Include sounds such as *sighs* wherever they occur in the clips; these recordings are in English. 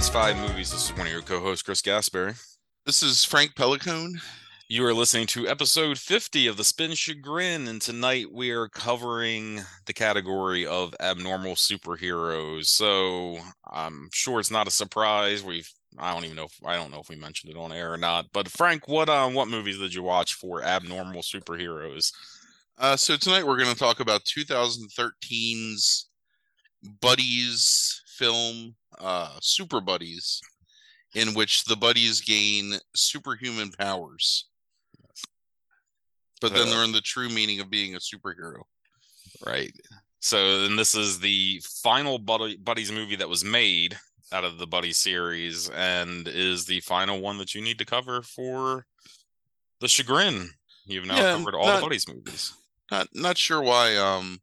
welcome to Two Guys Five Movies. This is one of your co-hosts, Chris Gasberry. This is Frank Pelicone. You are listening to episode 50 of the Spin Chagrin, and tonight we are covering the category of abnormal superheroes. So I'm sure it's not a surprise. We've I don't even know if I don't know if we mentioned it on air or not. But Frank, what um what movies did you watch for abnormal superheroes? Uh, so tonight we're going to talk about 2013's Buddies film, uh, Super Buddies, in which the buddies gain superhuman powers. But then Uh, they're in the true meaning of being a superhero. Right. So then this is the final Buddy, Buddies movie that was made out of the Buddy series and is the final one that you need to cover for the Chagrin. You've now Yeah, covered all not- the Buddies movies. Not not sure why. Um,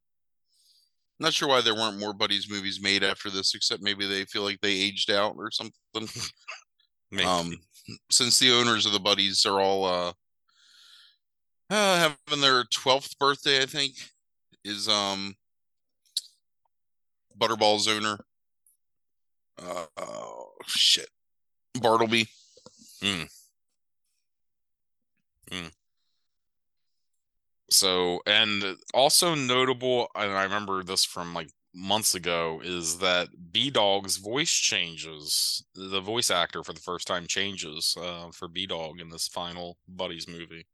not sure why there weren't more Buddies movies made after this, except maybe they feel like they aged out or something. *laughs* Um since the owners of the buddies are all uh, uh having their 12th birthday i think is um butterball's owner. Uh oh shit. Bartleby So, and also notable, and I remember this from like months ago, is that B Dog's voice changes. The voice actor for the first time changes uh, for B Dog in this final Buddies movie.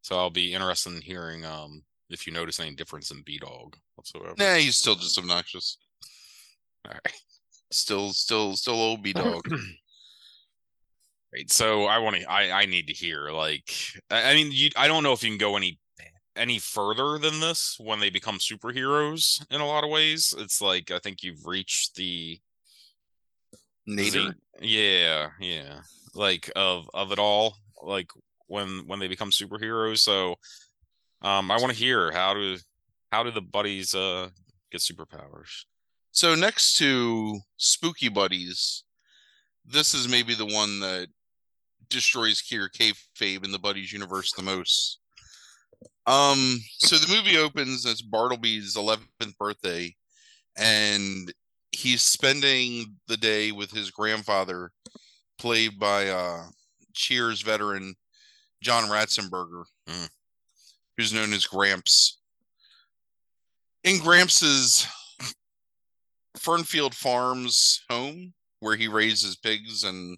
So I'll be interested in hearing um, if you notice any difference in B Dog whatsoever. nah he's still just obnoxious All right. still still still old b dog *clears throat* Right. So I want to. I I need to hear like. I, I mean, you. I don't know if you can go any any further than this when they become superheroes. In a lot of ways, it's like I think you've reached the nader Z- yeah, yeah. Like of of it all, like when when they become superheroes. So um I want to hear how do how do the buddies uh get superpowers? so next to spooky buddies this is maybe the one that destroys Kier kayfabe in the buddies universe the most Um, so the movie opens as Bartleby's 11th birthday, and he's spending the day with his grandfather, played by uh, Cheers veteran John Ratzenberger, Mm. who's known as Gramps. In Gramps's Fernfield Farms home, where he raises pigs and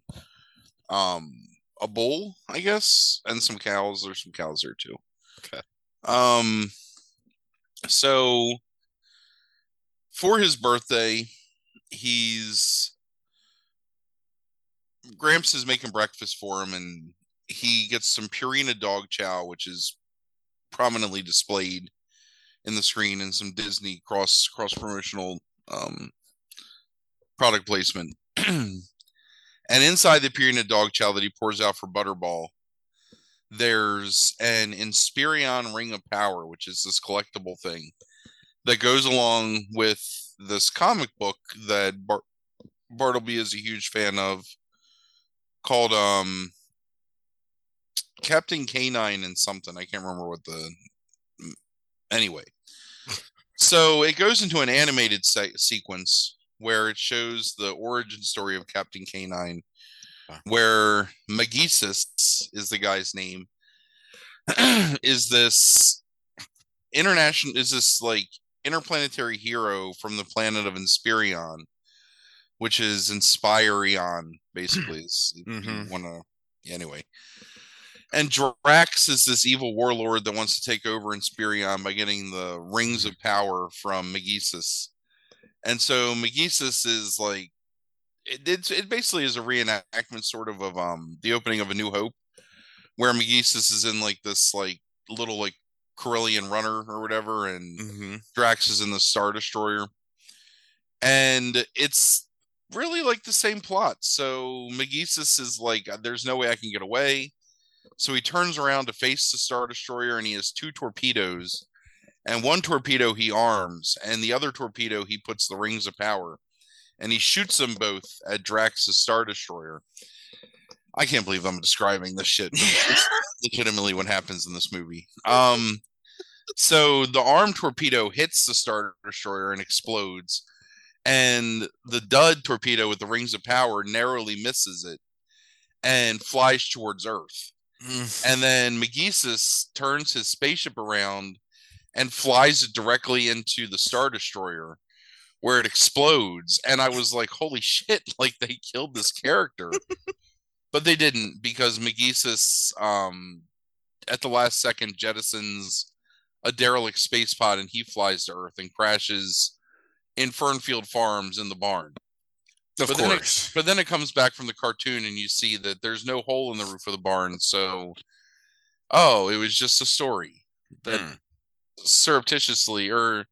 um, a bull, I guess, and some cows. There's some cows there too. Okay. Um, so for his birthday, he's Gramps is making breakfast for him, and he gets some Purina dog chow, which is prominently displayed in the screen, and some Disney cross cross promotional um, product placement. *clears throat* and inside the Purina dog chow that he pours out for Butterball, there's an Inspirion Ring of Power, which is this collectible thing that goes along with this comic book that Bar- Bartleby is a huge fan of called um Captain Canine and something. I can't remember what the anyway. So it goes into an animated se- sequence where it shows the origin story of Captain Canine. Where Magisus is the guy's name. *clears throat* is this international? Is this like interplanetary hero from the planet of Inspirion, which is Inspirion, basically. is *clears throat* if you Mhm. wanna anyway. And Drax is this evil warlord that wants to take over Inspirion by getting the rings of power from Magisus. And so Magisus is like it, it's it basically is a reenactment sort of of um the opening of A New Hope, where Magisus is in like this like little like Corellian runner or whatever, and Mm-hmm. Drax is in the Star Destroyer. And it's really like the same plot. So Magisus is like, there's no way I can get away. So he turns around to face the Star Destroyer and he has two torpedoes. And one torpedo he arms, and the other torpedo he puts the rings of power. And he shoots them both at Drax's Star Destroyer. I can't believe I'm describing this shit. it's *laughs* legitimately what happens in this movie. Um, so the arm torpedo hits the Star Destroyer and explodes, and the dud torpedo with the rings of power narrowly misses it and flies towards Earth. Mm. And then McGeesus turns his spaceship around and flies it directly into the Star Destroyer where it explodes. And I was like, holy shit, *laughs* like they killed this character. but they didn't because McGeesus um at the last second jettisons a derelict space pod and he flies to Earth and crashes in Fernfield Farms in the barn. Of but then it- course. But then it comes back from the cartoon and you see that there's no hole in the roof of the barn. So, oh, it was just a story that Mm. surreptitiously or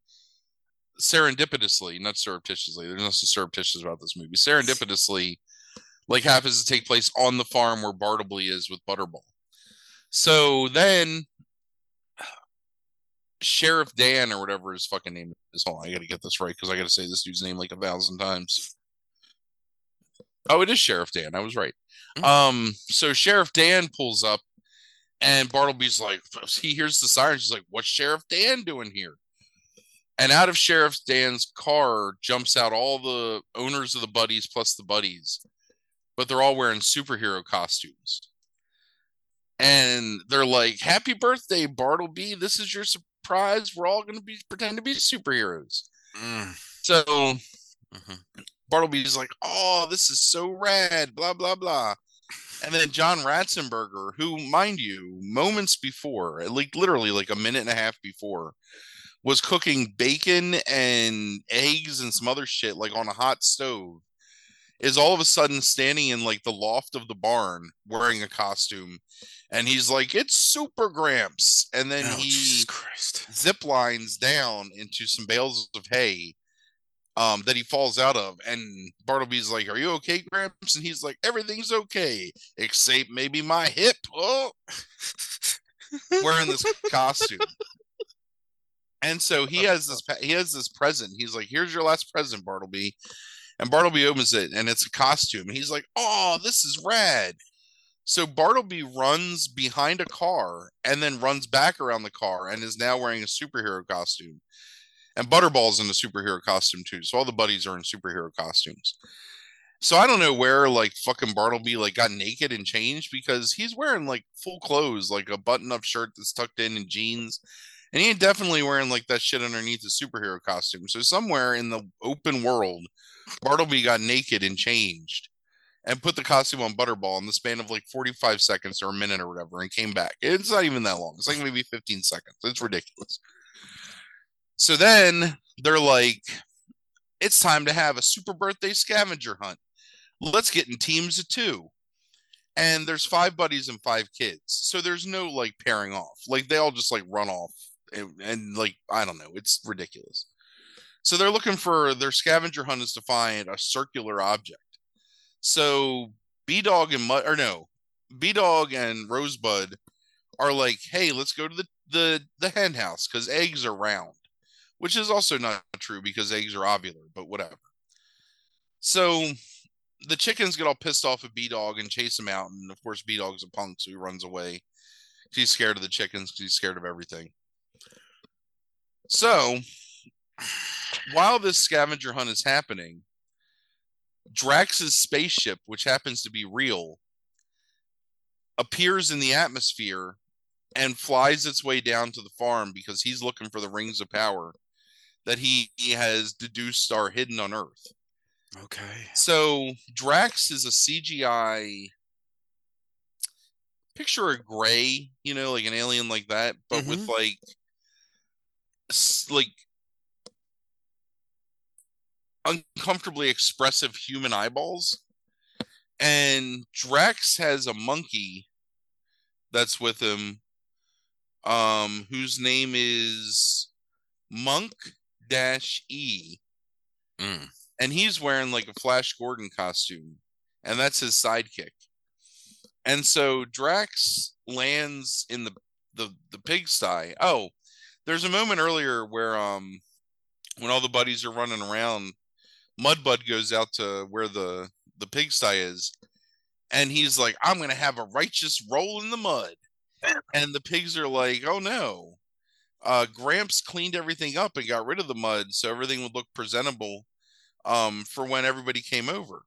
serendipitously, not surreptitiously, there's nothing surreptitious about this movie. Serendipitously, like happens to take place on the farm where Bartleby is with Butterball. So then *sighs* Sheriff Dan or whatever his fucking name is. Hold on, I gotta get this right because I gotta say this dude's name like a thousand times. Oh, it is Sheriff Dan. I was right. Hmm. Um, so Sheriff Dan pulls up and Bartleby's like, *laughs* he hears the sirens. He's like, What's Sheriff Dan doing here? And out of Sheriff Dan's car jumps out all the owners of the buddies plus the buddies, but they're all wearing superhero costumes. And they're like, Happy birthday, Bartleby. This is your surprise. We're all going to be pretend to be superheroes. Mm. So Mhm. Bartleby's like, "Oh, this is so rad," blah blah blah. And then John Ratzenberger, who, mind you, moments before, like literally like a minute and a half before, was cooking bacon and eggs and some other shit like on a hot stove, is all of a sudden standing in like the loft of the barn wearing a costume, and he's like, "It's Super Gramps," and then Oh, he zip lines down into some bales of hay um that he falls out of and Bartleby's like are you okay Gramps? And he's like everything's okay except maybe my hip. Oh. *laughs* Wearing this costume and so he has this he has this present he's like here's your last present Bartleby and Bartleby opens it and it's a costume he's like oh this is rad so Bartleby runs behind a car and then runs back around the car and is now wearing a superhero costume. And Butterball's in a superhero costume too. So all the buddies are in superhero costumes. So I don't know where like fucking Bartleby like got naked and changed because he's wearing like full clothes, like a button-up shirt that's tucked in and jeans. And he ain't definitely wearing like that shit underneath the superhero costume. So somewhere in the open world, Bartleby got naked and changed and put the costume on Butterball in the span of like 45 seconds or a minute or whatever and came back. It's not even that long. It's like maybe 15 seconds. It's ridiculous. So then they're like, it's time to have a super birthday scavenger hunt. Let's get in teams of two. And there's five buddies and five kids. So there's no like pairing off. Like they all just like run off and, and like, I don't know. It's ridiculous. So they're looking for their scavenger hunt is to find a circular object. So B Dog and Mud or no, B Dog and Rosebud are like, hey, let's go to the the the hen house because eggs are round, which is also not true because eggs are ovular, but whatever. So the chickens get all pissed off at B Dog and chase him out, and of course B Dog's a punk, so he runs away. He's scared of the chickens he's scared of everything. So while this scavenger hunt is happening, Drax's spaceship, which happens to be real, appears in the atmosphere and flies its way down to the farm because he's looking for the rings of power that he, he has deduced are hidden on Earth. Okay. So Drax is a CGI picture a gray, you know, like an alien like that, but with mm-hmm. like like uncomfortably expressive human eyeballs. And Drax has a monkey that's with him um whose name is Monk Dash E Mm. and he's wearing like a Flash Gordon costume, and that's his sidekick. And so Drax lands in the the the pigsty. Oh, there's a moment earlier where um when all the buddies are running around, Mudbud goes out to where the the pigsty is, and he's like, "I'm gonna have a righteous roll in the mud," and the pigs are like, "Oh no." Uh, Gramps cleaned everything up and got rid of the mud so everything would look presentable um, for when everybody came over.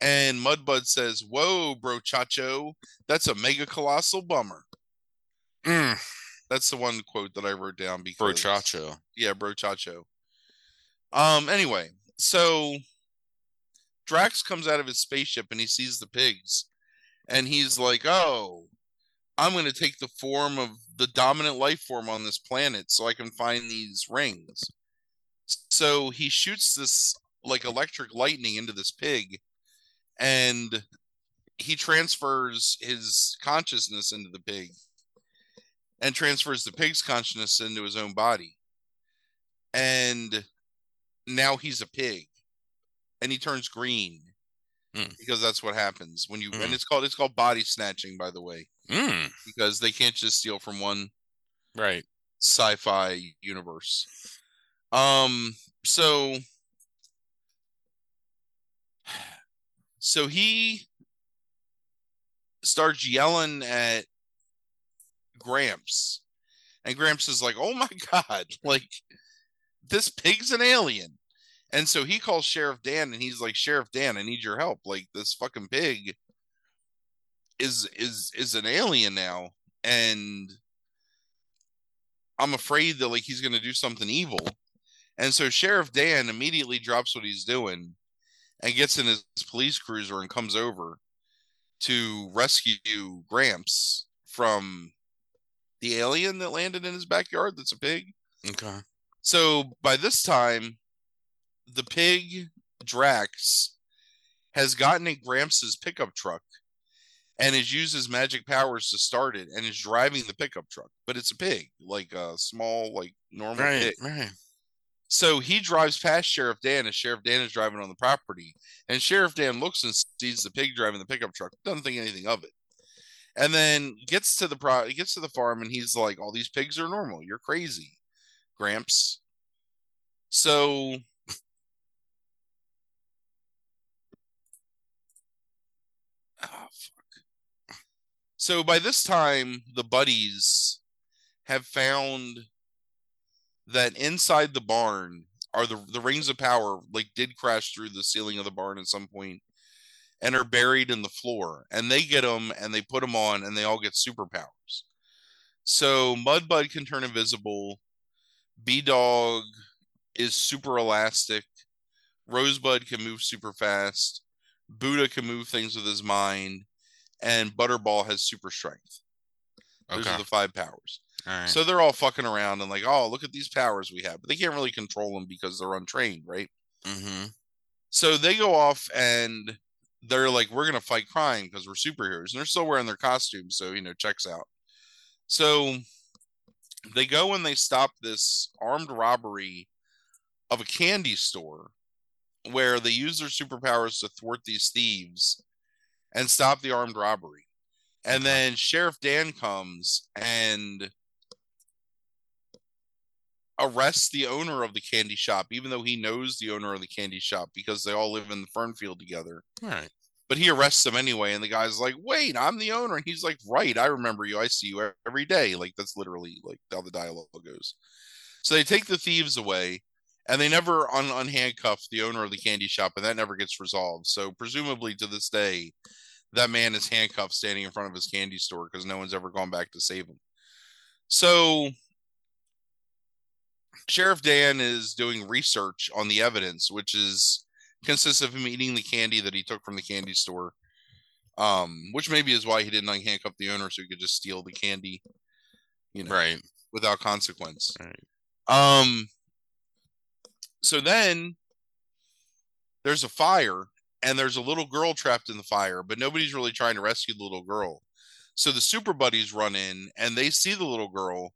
And Mudbud says, Whoa, bro chacho, that's a mega colossal bummer. Mm, That's the one quote that I wrote down because bro Chacho. Yeah, bro chacho. Um, anyway, so Drax comes out of his spaceship and he sees the pigs, and he's like, Oh, I'm gonna take the form of the dominant life form on this planet so I can find these rings. So he shoots this like electric lightning into this pig, and he transfers his consciousness into the pig and transfers the pig's consciousness into his own body. And now he's a pig and he turns green Hmm. because that's what happens when you Hmm. and it's called it's called body snatching by the way Mm, because they can't just steal from one right. sci-fi universe. Um so *sighs* so he starts yelling at Gramps. And Gramps is like, "Oh my *laughs* god, like this pig's an alien." And so he calls Sheriff Dan and he's like, "Sheriff Dan, I need your help. Like this fucking pig is is is an alien now and I'm afraid that like he's to do something evil." And so Sheriff Dan immediately drops what he's doing and gets in his police cruiser and comes over to rescue Gramps from the alien that landed in his backyard that's a pig. Okay. So by this time, the pig Drax has gotten in Gramps' pickup truck and has used his magic powers to start it and is driving the pickup truck. But it's a pig, like a small, like normal Right. pig. Right. So he drives past Sheriff Dan as Sheriff Dan is driving on the property. And Sheriff Dan looks and sees the pig driving the pickup truck, doesn't think anything of it. And then gets to the pro gets to the farm and he's like, All these pigs are normal. You're crazy, Gramps. So Ah, fuck. So by this time, the buddies have found that inside the barn are the the rings of power like did crash through the ceiling of the barn at some point and are buried in the floor and they get them and they put them on and they all get superpowers so mudbud can turn invisible b-dog is super elastic rosebud can move super fast buddha can move things with his mind and butterball has super strength those Okay. are the five powers All right. so they're all fucking around and like, oh, look at these powers we have. But they can't really control them because they're untrained, right? mm-hmm. So they go off and they're like, we're gonna fight crime because we're superheroes. And they're still wearing their costumes, so you know, checks out. So they go and they stop this armed robbery of a candy store where they use their superpowers to thwart these thieves and stop the armed robbery. And then Sheriff Dan comes and arrests the owner of the candy shop, even though he knows the owner of the candy shop because they all live in the Fernfield together. All right. But he arrests them anyway, and the guy's like, "Wait, I'm the owner," and he's like, "Right, I remember you. I see you every day." Like that's literally like how the dialogue goes. So they take the thieves away, and they never un- unhandcuff the owner of the candy shop, and that never gets resolved. So presumably to this day, that man is handcuffed standing in front of his candy store because no one's ever gone back to save him. So Sheriff Dan is doing research on the evidence, which is consists of him eating the candy that he took from the candy store. Um, which maybe is why he didn't handcuff the owner so he could just steal the candy, you know, Right. without consequence. Right. Um so then there's a fire and there's a little girl trapped in the fire, but nobody's really trying to rescue the little girl. So the super buddies run in and they see the little girl,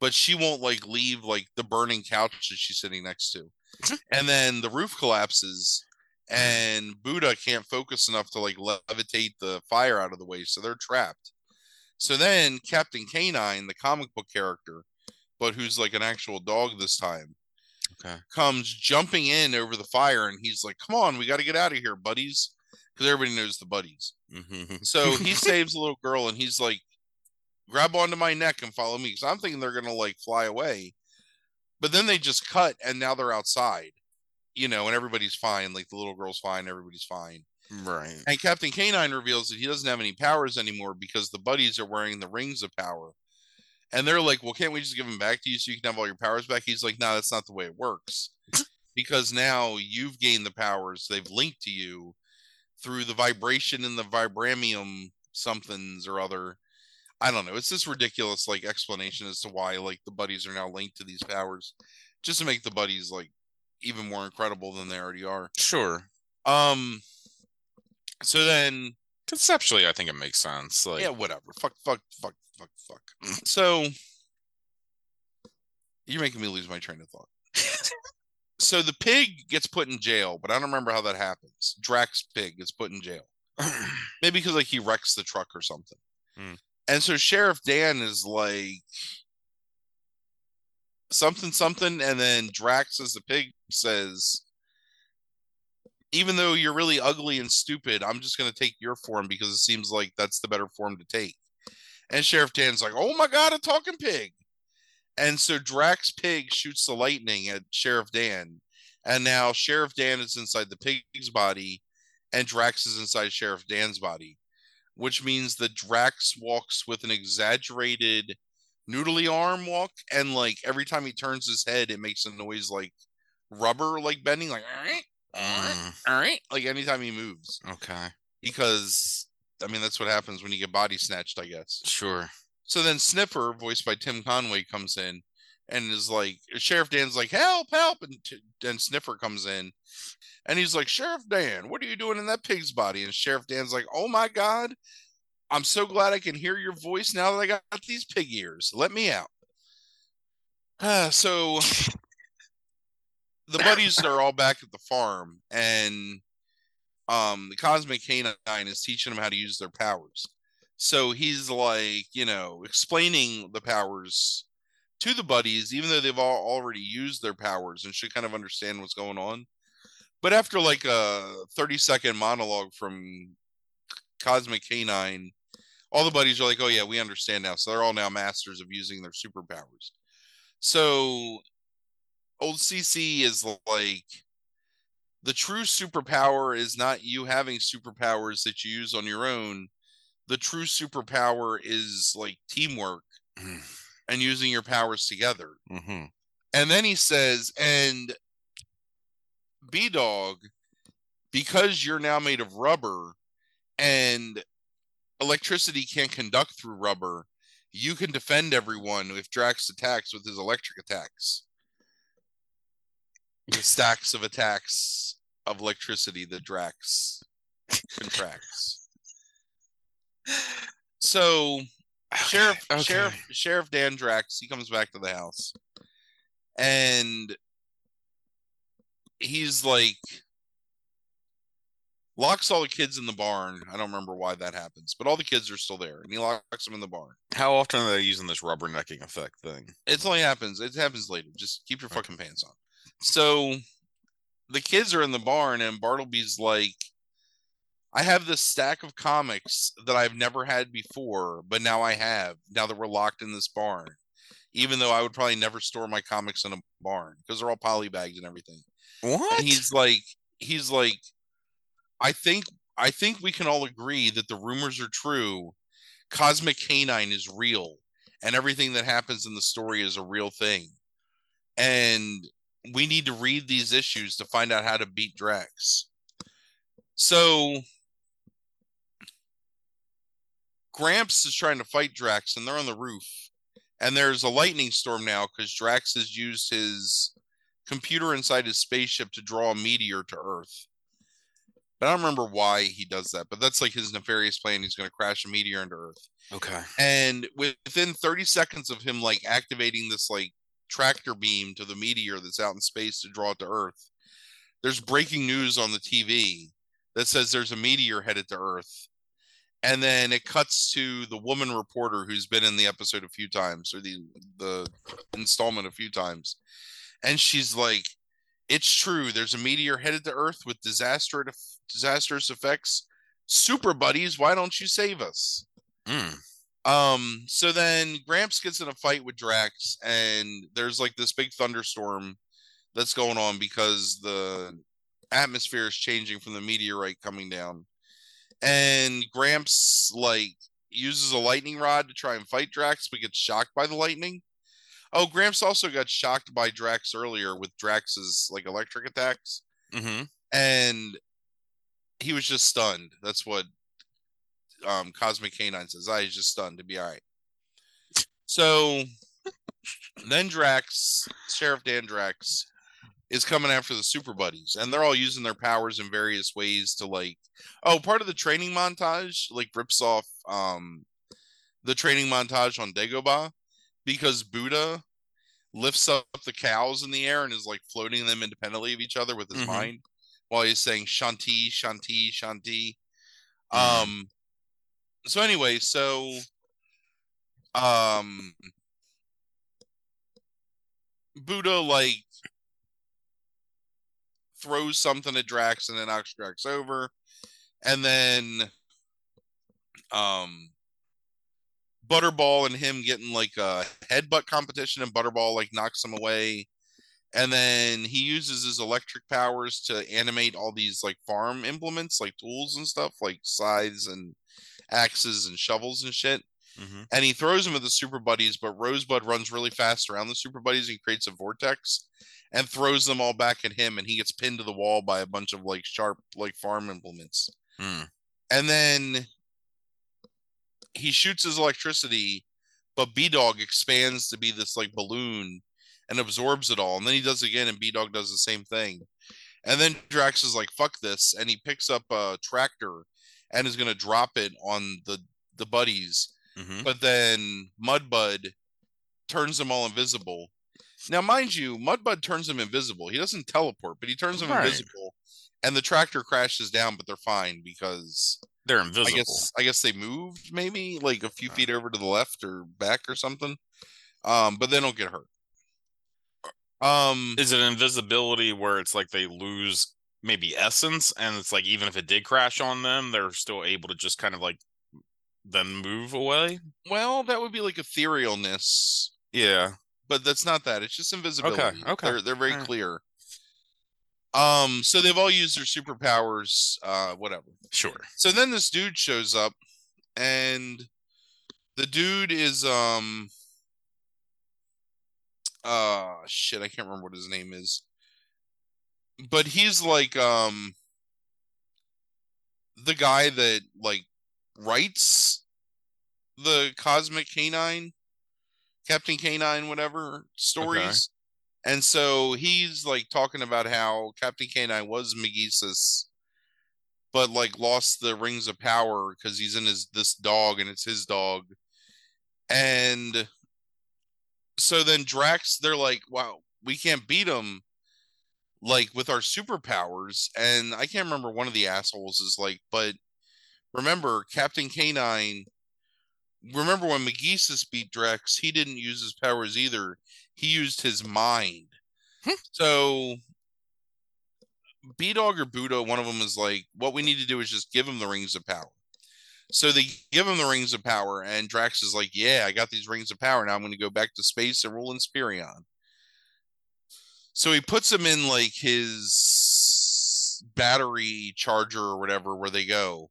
but she won't like leave like the burning couch that she's sitting next to. *laughs* and then the roof collapses and Buddha can't focus enough to like levitate the fire out of the way, so they're trapped. So then Captain Canine, the comic book character, but who's like an actual dog this time, Okay. comes jumping in over the fire and he's like, Come on, we got to get out of here, buddies. Because everybody knows the buddies. Mm-hmm. So he *laughs* saves the little girl and he's like, Grab onto my neck and follow me. Because I'm thinking they're going to like fly away. But then they just cut and now they're outside, you know, and everybody's fine. Like the little girl's fine, everybody's fine. Right. And Captain Canine reveals that he doesn't have any powers anymore because the buddies are wearing the rings of power. And they're like, well, can't we just give them back to you so you can have all your powers back? He's like, no, that's not the way it works. *laughs* because now you've gained the powers. They've linked to you through the vibration in the vibramium somethings or other. I don't know. It's this ridiculous like explanation as to why like the buddies are now linked to these powers, just to make the buddies like even more incredible than they already are. Sure. Um. So then, Conceptually, I think it makes sense. Like, yeah, whatever. Fuck, fuck, fuck, fuck, fuck. So you're making me lose my train of thought. *laughs* so the pig gets put in jail, but I don't remember how that happens. Drax pig gets put in jail. *clears throat* Maybe because like he wrecks the truck or something. Hmm. And so Sheriff Dan is like something something, and then Drax as the pig says, even though you're really ugly and stupid, I'm just gonna take your form because it seems like that's the better form to take. And Sheriff Dan's like, oh my god, a talking pig. And so Drax Pig shoots the lightning at Sheriff Dan. And now Sheriff Dan is inside the pig's body, and Drax is inside Sheriff Dan's body, which means that Drax walks with an exaggerated noodly arm walk. And like every time he turns his head, it makes a noise like rubber, like bending, like, alright, alright, mm. like anytime he moves. okay. Because, I mean, that's what happens when you get body snatched, I guess. Sure. So then Sniffer, voiced by Tim Conway, comes in and is like, Sheriff Dan's like, help, help. And, t- and Sniffer comes in and he's like, Sheriff Dan, what are you doing in that pig's body? And Sheriff Dan's like, oh my God, I'm so glad I can hear your voice now that I got these pig ears. Let me out. Uh, *sighs* so the buddies *coughs* are all back at the farm and um the cosmic canine is teaching them how to use their powers so he's like you know explaining the powers to the buddies even though they've all already used their powers and should kind of understand what's going on. But after like a 30 second monologue from cosmic canine all the buddies are like oh yeah we understand now. So they're all now masters of using their superpowers. So old cc is like the true superpower is not you having superpowers that you use on your own. The true superpower is like teamwork. Mm, and using your powers together. Mm-hmm. And then he says, and B Dog, because you're now made of rubber and electricity can't conduct through rubber, you can defend everyone if Drax attacks with his electric attacks. The stacks of attacks of electricity that Drax contracts. So Sheriff okay. Sheriff Sheriff Dan Drax, he comes back to the house. And he's like locks all the kids in the barn. I don't remember why that happens, but all the kids are still there and he locks them in the barn. How often are they using this rubbernecking effect thing? It only happens. It happens later. Just keep your fucking pants on. So the kids are in the barn, and Bartleby's like, I have this stack of comics that I've never had before, but now I have, now that we're locked in this barn. Even though I would probably never store my comics in a barn because they're all polybagged and everything. What? And he's like, he's like, I think I think we can all agree that the rumors are true. Cosmic Canine is real, and everything that happens in the story is a real thing. And we need to read these issues to find out how to beat Drax. So Gramps is trying to fight Drax, and they're on the roof. And there's a lightning storm now because Drax has used his computer inside his spaceship to draw a meteor to Earth. But I don't remember why he does that. But that's like his nefarious plan. He's going to crash a meteor into Earth. okay. And within 30 seconds of him like activating this like tractor beam to the meteor that's out in space to draw it to Earth, there's breaking news on the TV that says there's a meteor headed to Earth. And then it cuts to the woman reporter who's been in the episode a few times or the the installment a few times. And she's like, It's true, there's a meteor headed to Earth with disaster disastrous effects. Super buddies, why don't you save us? Mm. Um, so then Gramps gets in a fight with Drax, and there's like this big thunderstorm that's going on because the atmosphere is changing from the meteorite coming down. And Gramps like uses a lightning rod to try and fight Drax, but gets shocked by the lightning. Oh, Gramps also got shocked by Drax earlier with Drax's like electric attacks, Mm-hmm. and he was just stunned. That's what um Cosmic Canine says. I was just stunned to be all right. So then Drax, Sheriff Dan Drax, is coming after the Super Buddies, and they're all using their powers in various ways to like. Oh, part of the training montage like rips off um the training montage on Dagobah because Buddha lifts up the cows in the air and is like floating them independently of each other with his Mhm. mind while he's saying Shanti, Shanti, Shanti. Mhm. Um so anyway, so um Buddha like throws something at Drax and then knocks Drax over. And then um Butterball and him getting like a headbutt competition and Butterball like knocks him away. And then he uses his electric powers to animate all these like farm implements, like tools and stuff, like scythes and axes and shovels and shit Mm-hmm. and he throws them at the super buddies but rosebud runs really fast around the super buddies and creates a vortex and throws them all back at him and he gets pinned to the wall by a bunch of like sharp like farm implements Mm. and then he shoots his electricity but b-dog expands to be this like balloon and absorbs it all and then he does it again and b-dog does the same thing and then drax is like fuck this and he picks up a tractor and is going to drop it on the the buddies Mm-hmm. but then Mudbud turns them all invisible. Now, mind you, Mudbud turns them invisible. He doesn't teleport, but he turns them Right. invisible, and the tractor crashes down. But they're fine because They're I invisible. guess I guess they moved maybe like a few feet over to the left or back or something. Um, but they don't get hurt. Um, Is it invisibility where it's like they lose maybe essence, and it's like even if it did crash on them, they're still able to just kind of like then move away? well, that would be like etherealness, Yeah. But that's not that. It's just invisibility. okay. Okay. They're they're very Alright. clear. Um, so they've all used their superpowers. Uh, whatever. Sure. So then this dude shows up, and the dude is um uh shit, I can't remember what his name is. But he's like um the guy that like writes the cosmic canine Captain Canine whatever stories. And so he's like talking about how Captain Canine was Megisus but like lost the rings of power because he's in his this dog and it's his dog. And so then Drax, they're like, wow, we can't beat him like with our superpowers. And I can't remember one of the assholes is like, but remember, Captain Canine, remember when McGeesus beat Drax, he didn't use his powers either. He used his mind. Hmm. So B Dog or Buddha, one of them is like, what we need to do is just give him the rings of power. So they give him the rings of power, and Drax is like, yeah, I got these rings of power. Now I'm going to go back to space and rule in Inspirion. So he puts him in like his battery charger or whatever where they go.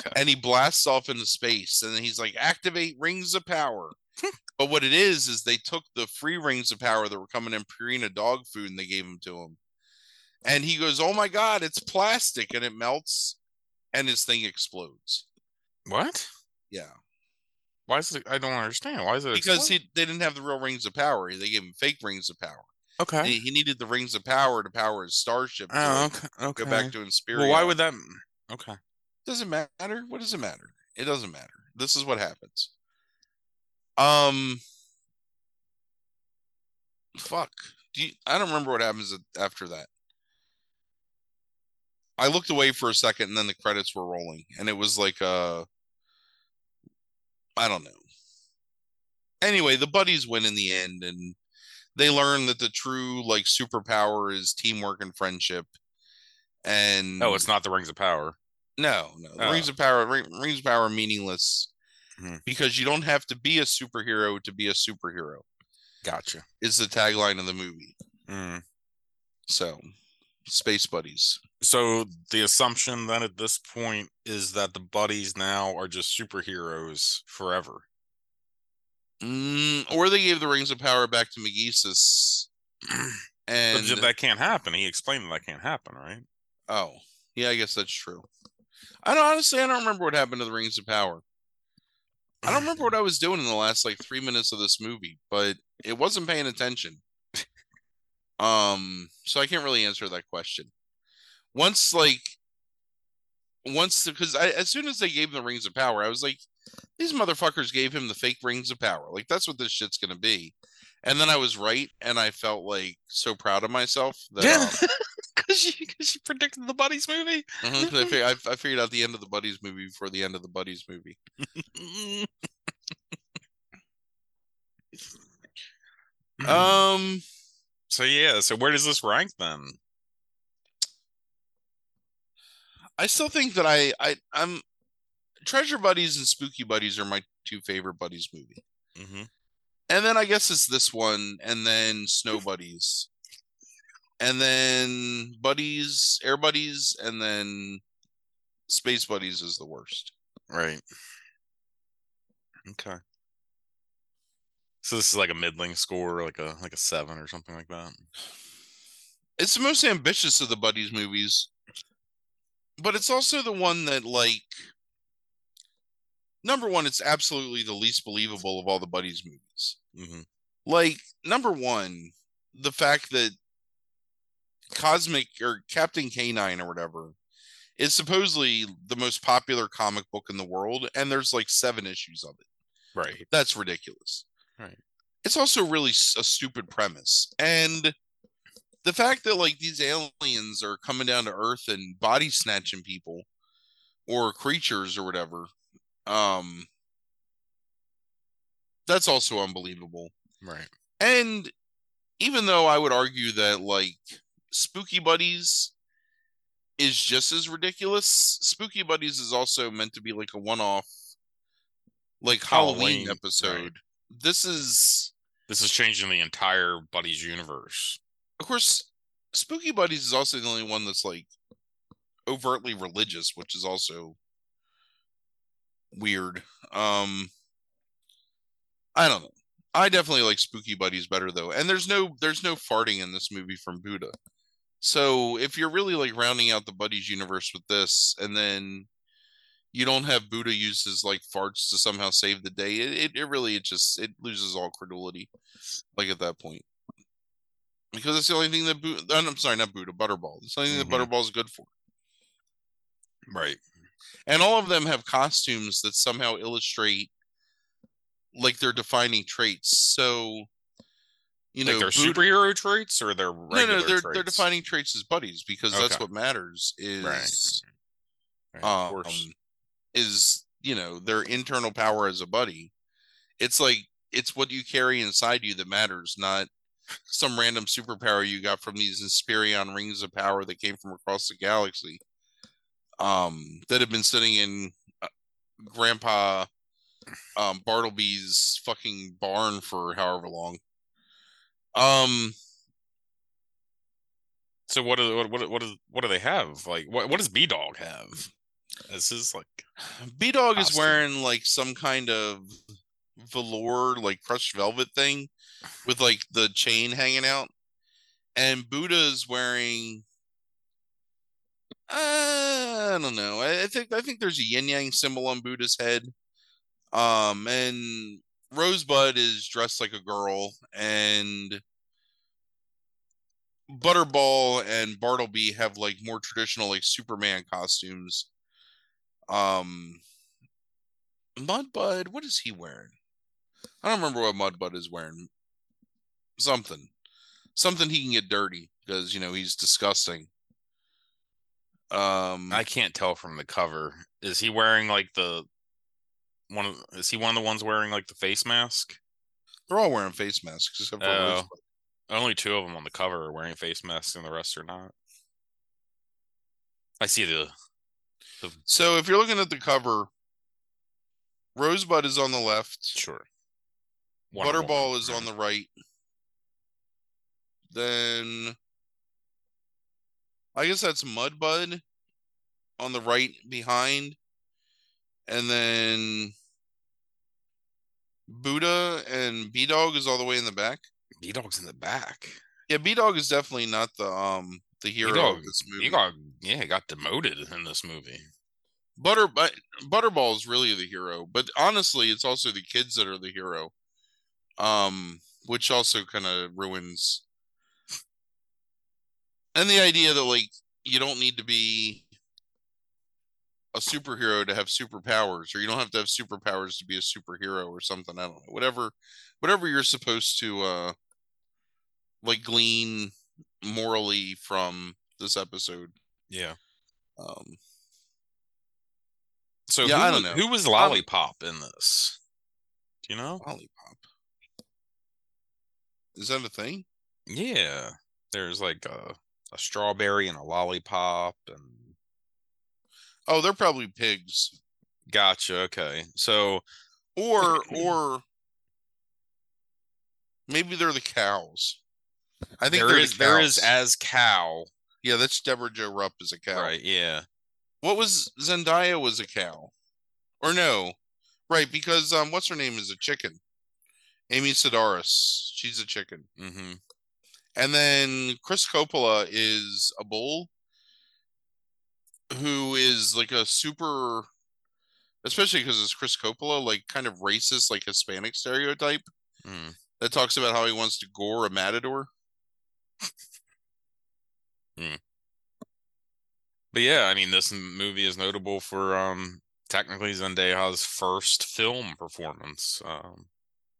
Okay. And he blasts off into space, and then he's like, activate rings of power. *laughs* but what it is is they took the free rings of power that were coming in Purina dog food and they gave them to him. And he goes, Oh my god, it's plastic, and it melts, and his thing explodes. What? Yeah. Why is it? I don't understand. Why is it? Because explode? he, they didn't have the real rings of power. They gave him fake rings of power. Okay. He, he needed the rings of power to power his starship to Oh, okay. Okay. go back to Inspirion. well, why would that? Okay. Doesn't matter. What does it matter? It doesn't matter. This is what happens. Um fuck. Do you, I don't remember what happens after that. I looked away for a second and then the credits were rolling and it was like uh I don't know. Anyway, the buddies win in the end and they learn that the true like superpower is teamwork and friendship. And Oh, it's not the rings of power. No, no. Oh. Rings of Power, Rings of Power, are meaningless Mhm. because you don't have to be a superhero to be a superhero. Gotcha. Is the tagline of the movie. Mm. So, space buddies. So the assumption then at this point is that the buddies now are just superheroes forever. Mm, or they gave the rings of power back to Megisus. *clears throat* And but that can't happen. He explained that, that can't happen, right? Oh, yeah, I guess that's true. I don't honestly I don't remember what happened to the rings of power. I don't remember what I was doing in the last like three minutes of this movie, but it wasn't paying attention. *laughs* Um, so I can't really answer that question. Once like once because I as soon as they gave him the rings of power, I was like, these motherfuckers gave him the fake rings of power. Like that's what this shit's gonna be. And then I was right, and I felt like so proud of myself that *laughs* *laughs* because you predicted the buddies movie. mhm, I, fig- I, I figured out the end of the buddies movie before the end of the buddies movie. *laughs* Um, so yeah, so where does this rank then? I still think that I I I'm Treasure Buddies and Spooky Buddies are my two favorite buddies movie. Mm-hmm. And then I guess it's this one, and then Snow Buddies, and then Buddies, Air Buddies, and then Space Buddies is the worst. Right. Okay. So this is like a middling score, like a like a seven or something like that. It's the most ambitious of the Buddies movies, but it's also the one that like number one, it's absolutely the least believable of all the Buddies movies. Mm-hmm. like number one the fact that cosmic or captain k9 or whatever is supposedly the most popular comic book in the world and there's like seven issues of it Right. that's ridiculous Right. it's also really a stupid premise and the fact that like these aliens are coming down to earth and body snatching people or creatures or whatever um that's also unbelievable Right. and even though I would argue that like Spooky Buddies is just as ridiculous, Spooky Buddies is also meant to be like a one-off like Halloween, Halloween, episode. right. This is This is changing the entire buddies universe. of course Spooky Buddies is also the only one that's like overtly religious, which is also weird. Um I don't know. I definitely like Spooky Buddies better though. And there's no there's no farting in this movie from Buddha. So if you're really like rounding out the Buddies universe with this and then you don't have Buddha uses like farts to somehow save the day, it, it, it really it just it loses all credulity like at that point. Because it's the only thing that Buddha, I'm sorry, not Buddha, Butterball. It's the only thing Mhm. that Butterball is good for. Right. and all of them have costumes that somehow illustrate like their defining traits. So, you like know, their Buddha- superhero traits or their regular no, no, they're traits? they're defining traits as buddies because that's what matters. Is Right, of um, is you know their internal power as a buddy. It's like it's what you carry inside you that matters, not some random superpower you got from these Inspirion rings of power that came from across the galaxy. Um, that have been sitting in uh, Grandpa um Bartleby's fucking barn for however long. Um, So what do what what what, is, what do they have? Like what what does B Dog have? This is like B Dog is wearing like some kind of velour, like crushed velvet thing with like the chain hanging out. And Buddha is wearing uh, I don't know. I, I think I think there's a yin yang symbol on Buddha's head. Um and Rosebud is dressed like a girl and Butterball and Bartleby have like more traditional like Superman costumes. Um, Mudbud, what is he wearing? I don't remember what Mudbud is wearing. Something, something he can get dirty because you know he's disgusting. Um, I can't tell from the cover. Is he wearing like the one of is he one of the ones wearing like the face mask? they're all wearing face masks except for Oh. Only two of them on the cover are wearing face masks and the rest are not. I see the So if you're looking at the cover, Rosebud is on the left. sure. Wonder Butterball Woman, is on the right. Then I guess that's Mudbud on the right behind, and then Buddha and B Dog is all the way in the back. B Dog's in the back. Yeah, B Dog is definitely not the um the hero B-Dog- of this movie. B Dog, yeah, got demoted in this movie. Butter but Butterball is really the hero, but honestly, it's also the kids that are the hero. Um, which also kind of ruins. And the idea that like you don't need to be a superhero to have superpowers, or you don't have to have superpowers to be a superhero or something. I don't know. Whatever, whatever you're supposed to uh like glean morally from this episode. Yeah. Um, So Yeah, who, I don't know. who was Lollipop in this? Do you know? lollipop. Is that a thing? Yeah. There's like a, a strawberry and a lollipop and Oh, they're probably pigs. gotcha. Okay. So Or *clears throat* or maybe they're the cows. I think there is the there is as cow. yeah, that's Debra Jo Rupp is a cow. Right, yeah. What was Zendaya was a cow. Or no. Right, because um what's her name is a chicken. Amy Sedaris. She's a chicken. Mm-hmm. And then Chris Coppola is a bull who is like a super especially because it's Chris Coppola, like kind of racist, like Hispanic stereotype Mm. that talks about how he wants to gore a matador. But yeah, I mean, this movie is notable for um technically Zendaya's first film performance. Um,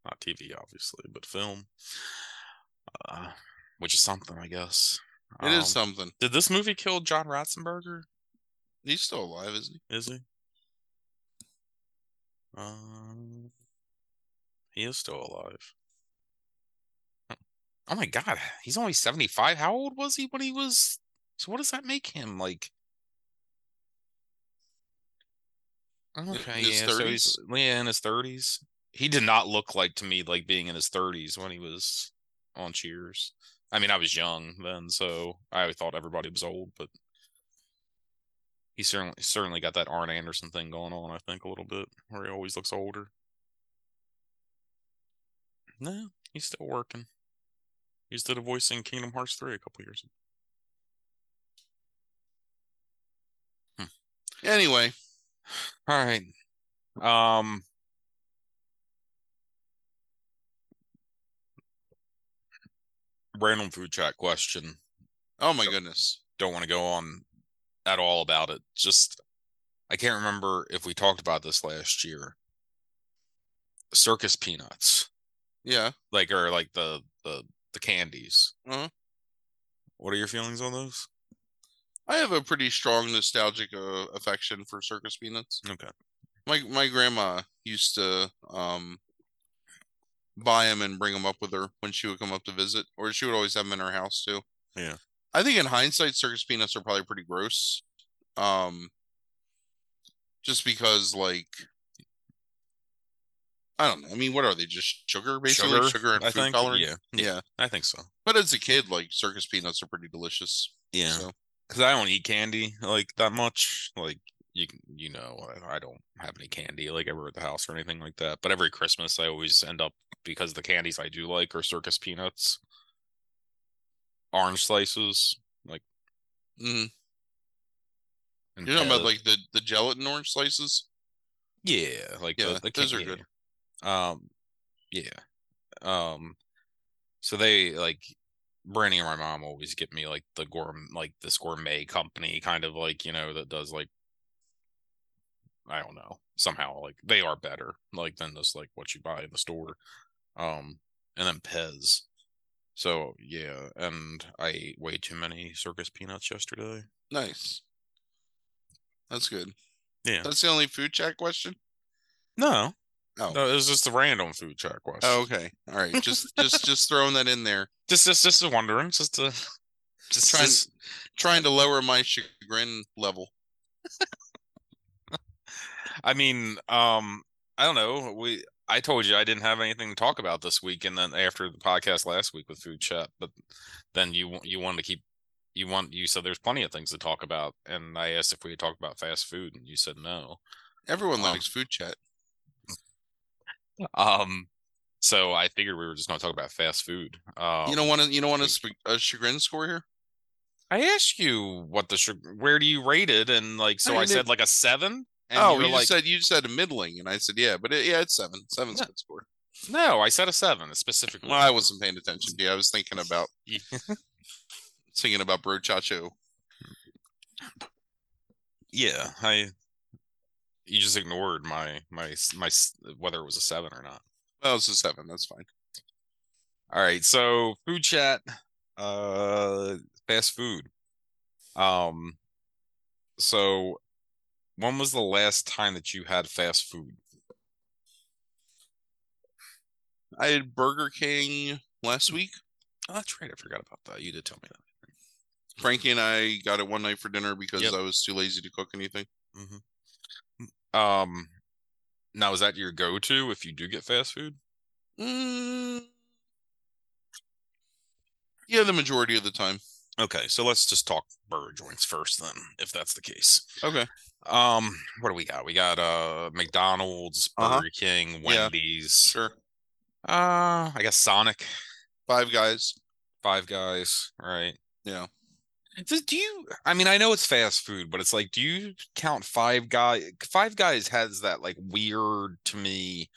not TV, obviously, but film, uh, which is something, I guess. It is Um, something. Did this movie kill John Ratzenberger? He's still alive, isn't he? Is he? Um, he is still alive. Oh my God, he's only 75. How old was he when he was? So what does that make him like? Okay, his yeah, so he's yeah in his 30s. He did not look like to me like being in his 30s when he was on Cheers. I mean, I was young then, so I thought everybody was old, but he certainly certainly got that Arn Anderson thing going on. I think a little bit where he always looks older. No, he's still working. He just did a voice in Kingdom Hearts three a couple years ago. Anyway, All right. Um. Random food chat question. oh my goodness. Don't want to go on at all about it. Just, I can't remember if we talked about this last year. Circus peanuts, Yeah. like, or like the the the candies. Uh-huh. What are your feelings on those? I have a pretty strong nostalgic uh, affection for circus peanuts. Okay. My my grandma used to um buy them and bring them up with her when she would come up to visit, or she would always have them in her house too. Yeah. I think in hindsight, circus peanuts are probably pretty gross. Um, just because like. I don't know. I mean, what are they? Just sugar, basically, sugar, and I food think. coloring. Yeah, yeah. I think so. But as a kid, like circus peanuts are pretty delicious. Yeah. So because I don't eat candy like that much. Like you, you know, I, don't have any candy like ever at the house or anything like that. But every Christmas, I always end up because the candies I do like are circus peanuts, orange slices, like mm-hmm. and you're talking about like the the gelatin orange slices. yeah, like Yeah, the, the those are good. Um, yeah. Um, so they like Brandy and my mom always get me like the gourmet, like this gourmet company kind of like you know that does like I don't know somehow like they are better like than just like what you buy in the store. Um, and then Pez. So yeah, and I ate way too many circus peanuts yesterday. Nice. That's good. Yeah. That's the only food chat question. No, Oh. no, it was just a random food chat question. Oh, okay. All right. Just just just throwing that in there. *laughs* just just just wondering, just to just Trying just- trying to lower my chagrin level. *laughs* I mean, um, I don't know. We I told you I didn't have anything to talk about this week, and then after the podcast last week with food chat, but then you you wanted to keep you want you said there's plenty of things to talk about, and I asked if we could talk about fast food, and you said no. Everyone Um, likes food chat. Um, so I figured we were just going to talk about fast food. Um, you don't want to. You don't want sp- a chagrin score here. I asked you what the where do you rate it, and like so I I, said it- like a seven. And oh, you you like, said you just said a middling, and I said yeah, but it, yeah, it's seven. Seven's Yeah. good score. no, I said a seven specifically. Well, I wasn't paying attention to you. I was thinking about *laughs* thinking about brochacho. yeah, I. You just ignored my my my whether it was a seven or not. Well, it's a seven. That's fine. All right, so food chat, uh, fast food. Um, so when was the last time that you had fast food? I had Burger King last week. Oh, that's right. I forgot about that. You did tell me that. Frankie and I got it one night for dinner because Yep. I was too lazy to cook anything. Um, now is that your go-to if you do get fast food? Mm, yeah, the majority of the time. Okay, so let's just talk burger joints first then, if that's the case. Okay. Um, what do we got? We got uh McDonald's, Burger Uh-huh. King, Yeah. Wendy's. Sure. Uh, I guess Sonic, Five guys. Five Guys, right? Yeah. Do, you? I mean, I know it's fast food, but it's like, do you count Five Guys? Five Guys has that like weird to me.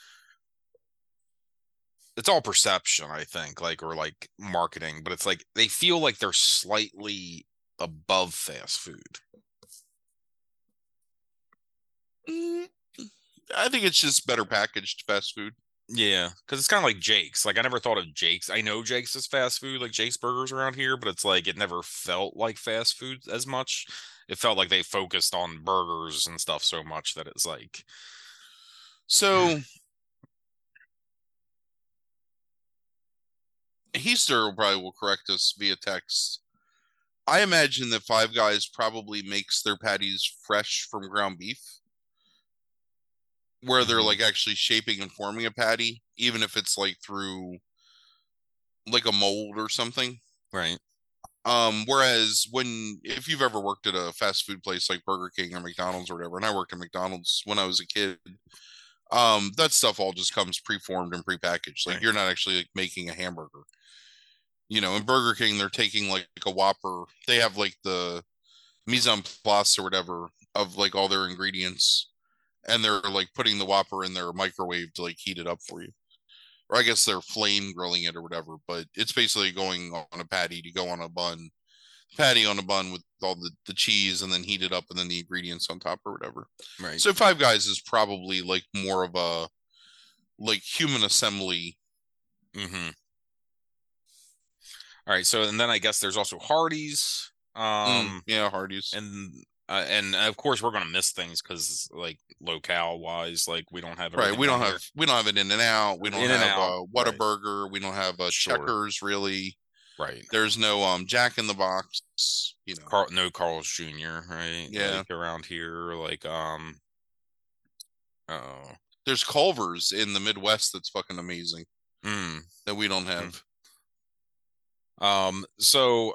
It's all perception, I think, like or like marketing, but it's like they feel like they're slightly above fast food. Mm, I think it's just better packaged fast food. Yeah, because it's kind of like Jake's. Like I never thought of Jake's. I know Jake's is fast food, like Jake's Burgers around here, but it's like it never felt like fast food as much. It felt like they focused on burgers and stuff so much that it's like, mm. So Heaster probably will correct us via text. I imagine that Five Guys probably makes their patties fresh from ground beef, where they're like actually shaping and forming a patty, even if it's like through like a mold or something. right? Um, whereas when if you've ever worked at a fast food place like Burger King or McDonald's or whatever, and I worked at McDonald's when I was a kid, um, that stuff all just comes preformed and prepackaged. Like Right. you're not actually like making a hamburger. You know, in Burger King, they're taking like a Whopper. They have like the mise en place or whatever of like all their ingredients, and they're like putting the Whopper in their microwave to like heat it up for you. Or I guess they're flame grilling it or whatever, but it's basically going on a patty to go on a bun, patty on a bun with all the, the cheese and then heat it up and then the ingredients on top or whatever. Right. So Five Guys is probably like more of a like human assembly. mm-hmm. All right. So and then I guess there's also Hardee's. Um, Mm, yeah, Hardee's. and uh, and of course we're gonna miss things because like locale wise, like we don't have right, we don't have we don't have an In-N-Out. We don't have In-N-Out, a right. Whataburger. We don't have a Sure. Checkers really. right. There's no um Jack in the Box. You know, Carl, no Carl's Jr. Right? Yeah. like, around here, like um, oh, there's Culver's in the Midwest that's fucking amazing mm. that we don't have. um. So,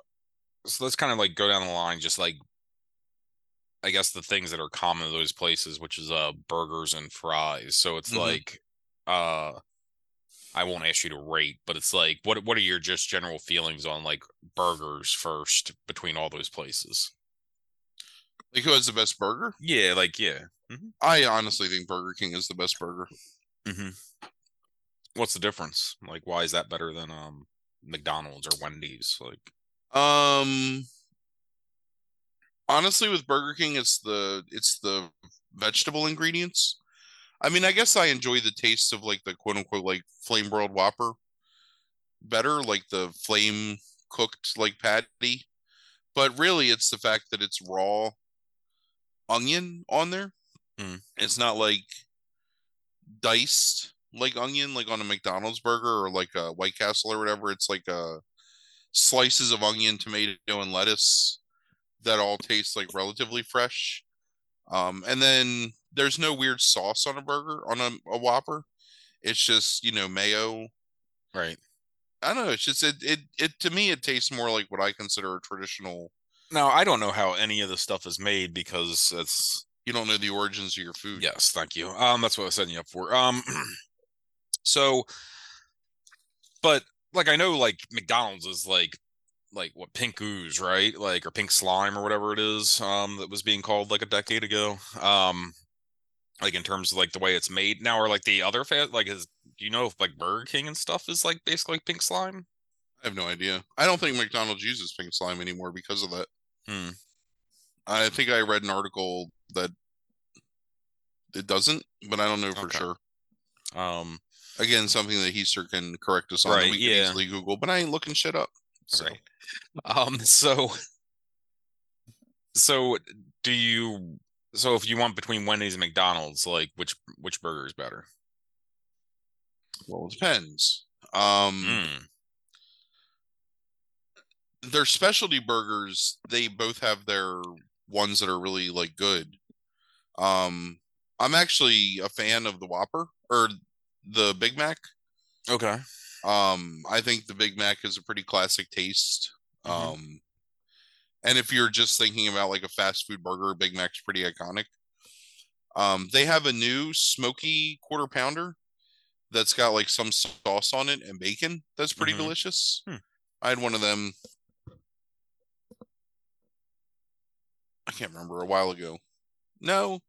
so let's kind of like go down the line, just like I guess the things that are common to those places, which is uh burgers and fries. So it's Mhm. like uh. I won't ask you to rate, but it's like, what what are your just general feelings on like burgers first between all those places? Like who has the best burger? Yeah, like yeah. I honestly think Burger King is the best burger. Mm-hmm. What's the difference? Like, why is that better than um McDonald's or Wendy's? Like, Um honestly with Burger King it's the it's the vegetable ingredients. I mean, I guess I enjoy the taste of like the quote unquote like flame broiled whopper better, like the flame cooked like patty. But really it's the fact that it's raw onion on there. Mm. It's not like diced like onion like on a McDonald's burger or like a White Castle or whatever. It's like a slices of onion, tomato, and lettuce that all taste like relatively fresh. Um, and then there's no weird sauce on a burger on a, a Whopper. It's just you know mayo. right? I don't know. It's just it, it it to me it tastes more like what I consider a traditional Now I don't know how any of this stuff is made because it's You don't know the origins of your food. yes, thank you. Um, that's what I was setting you up for. Um, *clears throat* so, but like I know like McDonald's is like like what pink ooze, right? Like or pink slime or whatever it is. Um, that was being called like a decade ago. Um, like in terms of like the way it's made now, or like the other fat like is do you know if like Burger King and stuff is like basically pink slime? I have no idea. I don't think McDonald's uses pink slime anymore because of that. Hmm. I think I read an article that it doesn't, but I don't know for Okay. sure. Um, Again, something that Heaster can correct us on. that Right, we can yeah. easily Google, but I ain't looking shit up. So right. Um, so so do you so if you want between Wendy's and McDonald's, like which which burger is better? well, it depends. Um, Mm. their specialty burgers, they both have their ones that are really like good. Um, I'm actually a fan of the Whopper or the Big Mac. Okay. Um, I think the Big Mac is a pretty classic taste. Mhm. Um, and if you're just thinking about like a fast food burger, Big Mac's pretty iconic. Um, they have a new smoky quarter pounder that's got like some sauce on it and bacon. That's pretty Mhm. delicious. Hmm. I had one of them. I can't remember a while ago. No,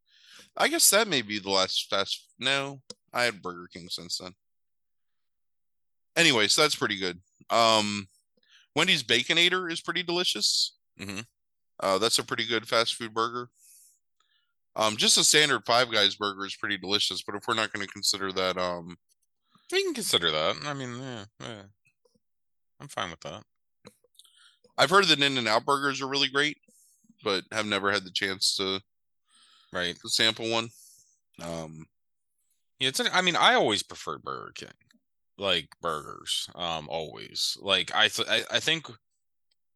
I guess that may be the last fast. No, I had Burger King since then. Anyway, so that's pretty good. Um, Wendy's Baconator is pretty delicious. Mhm. Uh, that's a pretty good fast food burger. Um, just a standard Five Guys burger is pretty delicious, but if we're not going to consider that, um, We can consider that. I mean, yeah, yeah. I'm fine with that. I've heard that In-N-Out burgers are really great, but have never had the chance to, Right. to sample one. Um, Yeah, it's I mean, I always preferred Burger King. Like burgers. Um, always. Like I th- I, I think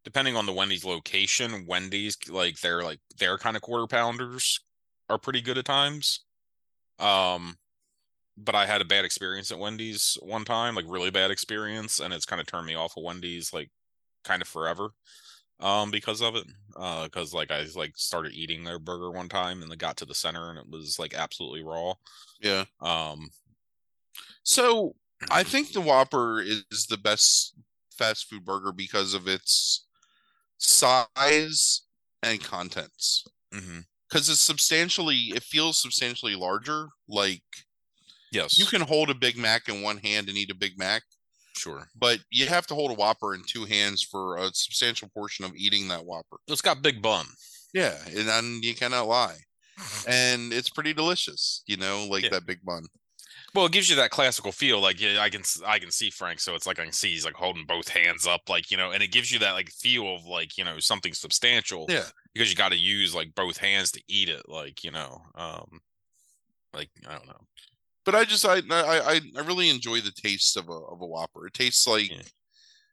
depending on the Wendy's location, Wendy's like their like their kind of quarter pounders are pretty good at times. Um but I had a bad experience at Wendy's one time, like really bad experience, and it's kind of turned me off of Wendy's like kind of forever. Um, because of it. Uh, because like I like started eating their burger one time and they got to the center and it was like absolutely raw. yeah. Um, So I think the Whopper is the best fast food burger because of its size and contents. Mm-hmm. Because it's substantially, it feels substantially larger. Like yes, you can hold a Big Mac in one hand and eat a Big Mac, sure. but you have to hold a Whopper in two hands for a substantial portion of eating that Whopper. It's got big bun. Yeah, and, and you cannot lie. *sighs* And it's pretty delicious, you know, like Yeah. that big bun. Well, it gives you that classical feel. Like yeah, I can I can see Frank, so it's like I can see he's like holding both hands up, like you know, and it gives you that like feel of like you know something substantial. Yeah. because you got to use like both hands to eat it. Like you know, um, like I don't know. but I just I I I I really enjoy the taste of a of a Whopper. It tastes like Yeah.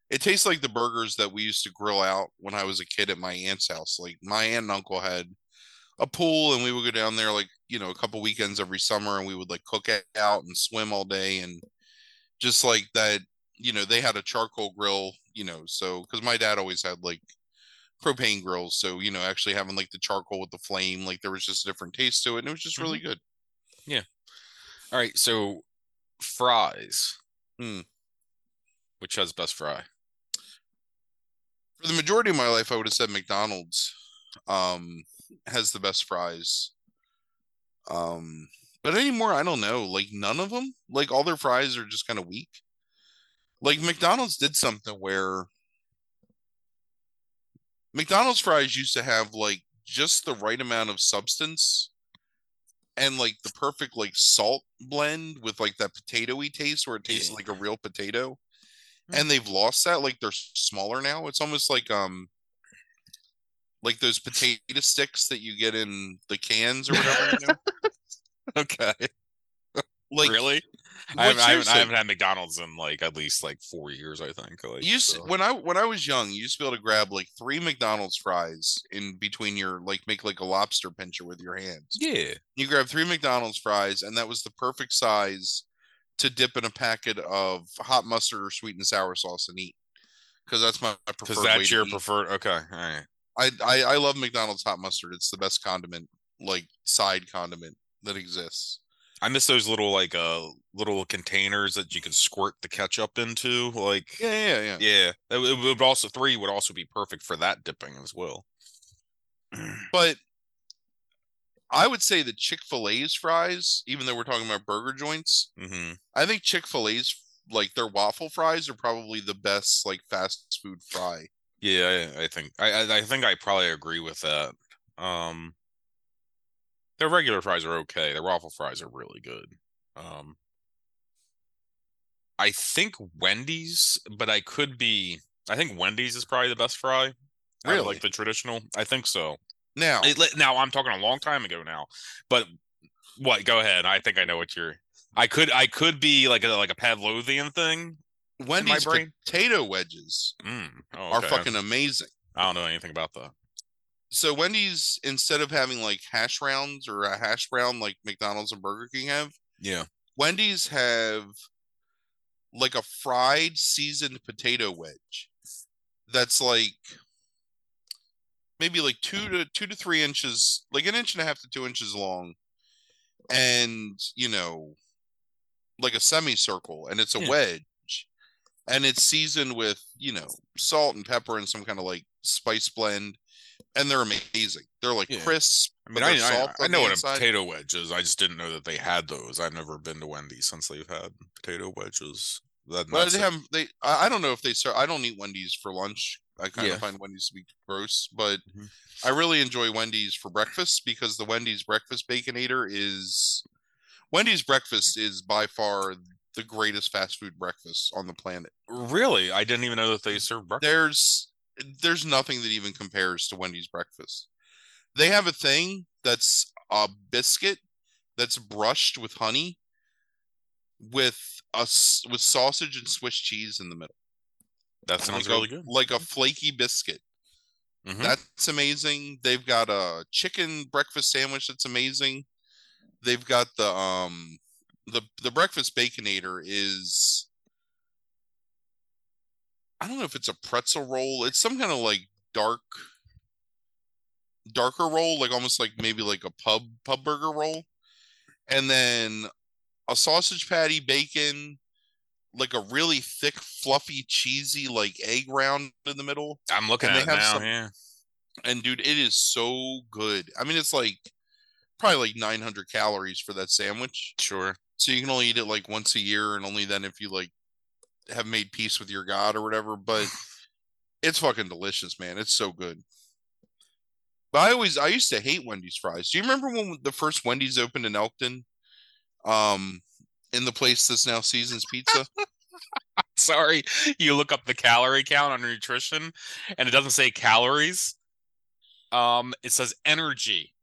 it tastes like the burgers that we used to grill out when I was a kid at my aunt's house. Like my aunt and uncle had a pool, and we would go down there like you know a couple weekends every summer, and we would like cook out and swim all day, and just like that. You know, they had a charcoal grill. You know, so because my dad always had like propane grills, so you know, actually having like the charcoal with the flame, like there was just a different taste to it, and it was just really good. Yeah. All right, so fries. Hmm. Which has best fry? for the majority of my life, I would have said McDonald's um, has the best fries. Um, but anymore, I don't know. Like none of them. Like all their fries are just kind of weak. Like McDonald's did something where McDonald's fries used to have like just the right amount of substance and like the perfect like salt blend with like that potatoy taste where it tastes Yeah. like a real potato Mm. and they've lost that like they're smaller now it's almost like um like those potato sticks that you get in the cans or whatever you know? *laughs* Okay, *laughs* like really? I haven't, I, haven't, I haven't had McDonald's in like at least like four years. I think. Like, you so- when i when i was young you used to be able to grab like three mcdonald's fries in between your like make like a lobster pincher with your hands yeah. you grab three mcdonald's fries and that was the perfect size to dip in a packet of hot mustard or sweet and sour sauce and eat because that's my, preferred Because that's your preferred. Okay, all right. I, I I love McDonald's hot mustard. It's the best condiment, like side condiment that exists. I miss those little like uh little containers that you can squirt the ketchup into. Like Yeah, yeah, yeah. yeah, it, would also three would also be perfect for that dipping as well. *clears throat* But I would say the Chick Fil A's fries, even though we're talking about burger joints, hmm I think Chick Fil A's like their waffle fries are probably the best like fast food fry. Yeah, I, I think I, I think I probably agree with that. Um, their regular fries are okay. Their waffle fries are really good. Um, I think Wendy's, but I could be. I think Wendy's is probably the best fry. Really? like the traditional. I think so. Now, It, now I'm talking a long time ago now, but what? Go ahead. I think I know what you're. I could I could be like a like a Pavlovian thing. Wendy's brain? potato wedges Mm, oh, are fucking amazing. I don't know anything about that. So Wendy's instead of having like hash rounds or a hash brown like McDonald's and Burger King have, Yeah. Wendy's have like a fried seasoned potato wedge that's like maybe like two to two to three inches, like an inch and a half to two inches long, and you know, like a semicircle, and it's a Yeah. wedge, and it's seasoned with you know salt and pepper and some kind of like spice blend, and they're amazing. They're like Yeah. crisp. I mean, I, I, I know what a potato wedge is. I just didn't know that they had those. I've never been to Wendy's since they've had potato wedges. That, Well, they it. have they. I don't know if they serve. I don't eat Wendy's for lunch. I kind Yeah. of find Wendy's to be gross, but Mhm. I really enjoy Wendy's for breakfast because the Wendy's breakfast baconator is Wendy's breakfast is by far the greatest fast food breakfast on the planet. really. I didn't even know that they serve breakfast. There's there's nothing that even compares to Wendy's breakfast. They have a thing that's a biscuit that's brushed with honey with a with sausage and Swiss cheese in the middle. That sounds like really a, good. Like a flaky biscuit. Mhm. That's amazing. They've got a chicken breakfast sandwich that's amazing. They've got the um the the breakfast baconator is I don't know if it's a pretzel roll. It's some kind of like dark darker roll, like almost like maybe like a pub pub burger roll. And then a sausage patty, bacon, like a really thick, fluffy, cheesy, like egg round in the middle. I'm looking and at it now. some- yeah. And dude, it is so good. I mean, it's like probably like 900 calories for that sandwich. Sure. So you can only eat it like once a year, and only then if you like have made peace with your God or whatever. But *sighs* it's fucking delicious, man. It's so good. But I always I used to hate Wendy's fries. Do you remember when the first Wendy's opened in Elkton? Um, in the place that's now Seasons Pizza. *laughs* Sorry. You look up the calorie count on nutrition and it doesn't say calories. Um, it says energy.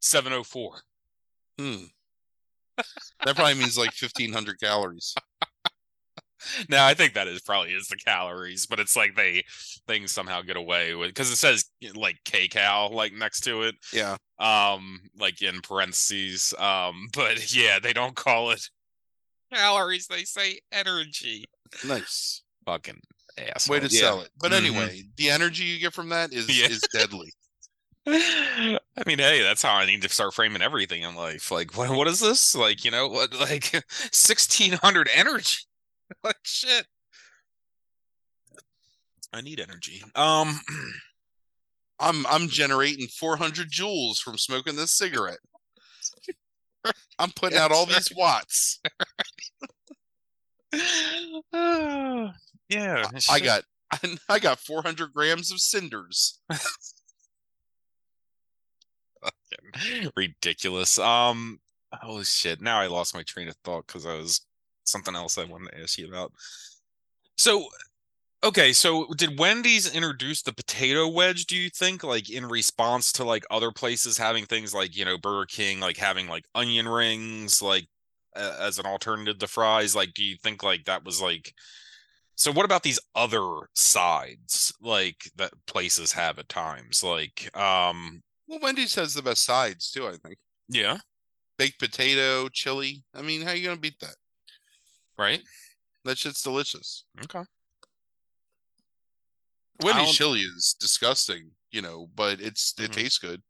704. Hmm. That probably means like 1500 calories. *laughs* now I think that is probably is the calories, but it's like they things somehow get away with because it says like kcal like next to it, Yeah. um, like in parentheses. Um, but yeah, they don't call it calories; they say energy. Nice. Fucking ass. Way to sell it. But Mhm. anyway, the energy you get from that is Yeah. is deadly. I mean, hey, that's how I need to start framing everything in life. Like, what what is this? Like, you know, what like *laughs* sixteen hundred energy? *laughs* like shit. I need energy. Um, *clears throat* I'm I'm generating 400 joules from smoking this cigarette. *laughs* I'm putting out all these watts. yeah, I shit. got I got 400 grams of cinders. *laughs* ridiculous. Um, holy shit! Now I lost my train of thought because I was something else I wanted to ask you about. So, okay, so did Wendy's introduce the potato wedge? Do you think, like, in response to like other places having things like you know Burger King, like having like onion rings, like a- as an alternative to fries? Like, do you think like that was like? So what about these other sides like that places have at times? Like, um, Well, Wendy's has the best sides too, I think. yeah, Baked potato, chili. I mean, how are you gonna beat that? right. That shit's delicious. Okay. Wendy's don't- chili is disgusting, you know, but it's it Mhm. tastes good.